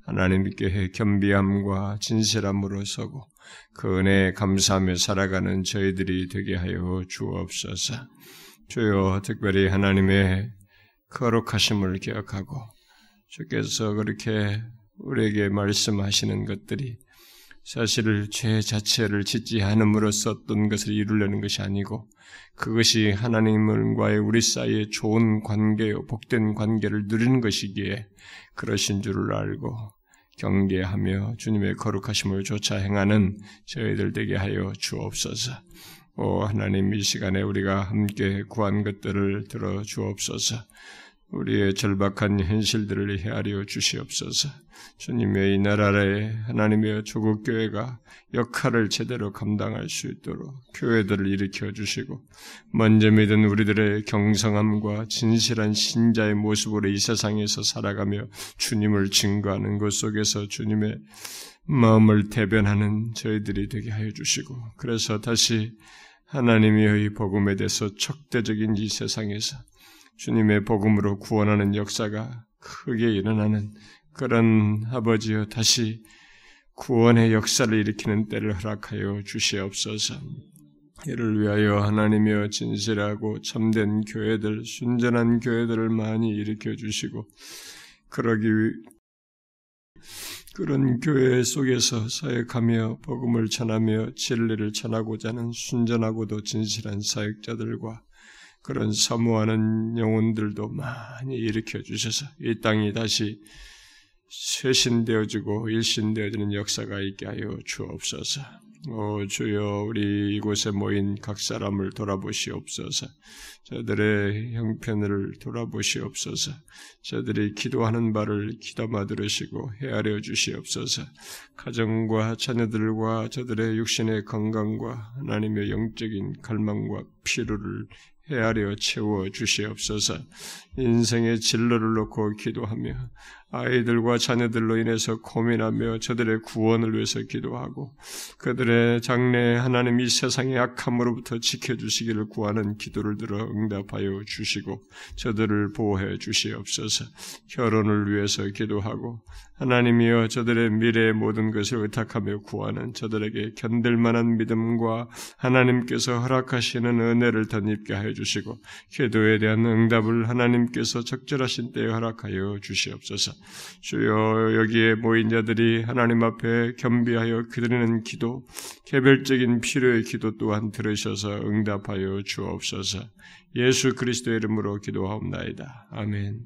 하나님께 겸비함과 진실함으로 서고 그 은혜에 감사하며 살아가는 저희들이 되게 하여 주옵소서. 주여 특별히 하나님의 거룩하심을 기억하고 주께서 그렇게 우리에게 말씀하시는 것들이 사실 죄 자체를 짓지 않음으로써 어떤 것을 이루려는 것이 아니고 그것이 하나님과의 우리 사이에 좋은 관계요 복된 관계를 누리는 것이기에 그러신 줄을 알고 경계하며 주님의 거룩하심을 조차 행하는 저희들 되게 하여 주옵소서. 오 하나님 이 시간에 우리가 함께 구한 것들을 들어 주옵소서. 우리의 절박한 현실들을 헤아려 주시옵소서. 주님의 이 나라의 하나님의 조국 교회가 역할을 제대로 감당할 수 있도록 교회들을 일으켜 주시고 먼저 믿은 우리들의 경성함과 진실한 신자의 모습으로 이 세상에서 살아가며 주님을 증거하는 것 속에서 주님의 마음을 대변하는 저희들이 되게 하여 주시고 그래서 다시 하나님의 복음에 대해서 척대적인 이 세상에서 주님의 복음으로 구원하는 역사가 크게 일어나는 그런 아버지여 다시 구원의 역사를 일으키는 때를 허락하여 주시옵소서. 이를 위하여 하나님이여 진실하고 참된 교회들, 순전한 교회들을 많이 일으켜 주시고 그러기 그런 교회 속에서 사역하며 복음을 전하며 진리를 전하고자 하는 순전하고도 진실한 사역자들과 그런 사모하는 영혼들도 많이 일으켜 주셔서 이 땅이 다시 쇄신되어지고 일신되어지는 역사가 있게 하여 주옵소서. 오 주여 우리 이곳에 모인 각 사람을 돌아보시옵소서. 저들의 형편을 돌아보시옵소서. 저들이 기도하는 바를 기도마 들으시고 헤아려 주시옵소서. 가정과 자녀들과 저들의 육신의 건강과 하나님의 영적인 갈망과 필요를 헤아려 채워 주시옵소서. 인생의 진로를 놓고 기도하며 아이들과 자녀들로 인해서 고민하며 저들의 구원을 위해서 기도하고 그들의 장래 하나님 이 세상의 악함으로부터 지켜주시기를 구하는 기도를 들어 응답하여 주시고 저들을 보호해 주시옵소서. 결혼을 위해서 기도하고 하나님이여 저들의 미래의 모든 것을 의탁하며 구하는 저들에게 견딜 만한 믿음과 하나님께서 허락하시는 은혜를 덧입게 하여 주시고 기도에 대한 응답을 하나님께서 적절하신 때에 허락하여 주시옵소서. 주여 여기에 모인 자들이 하나님 앞에 겸비하여 그드리는 기도, 개별적인 필요의 기도 또한 들으셔서 응답하여 주옵소서. 예수 그리스도의 이름으로 기도하옵나이다. 아멘.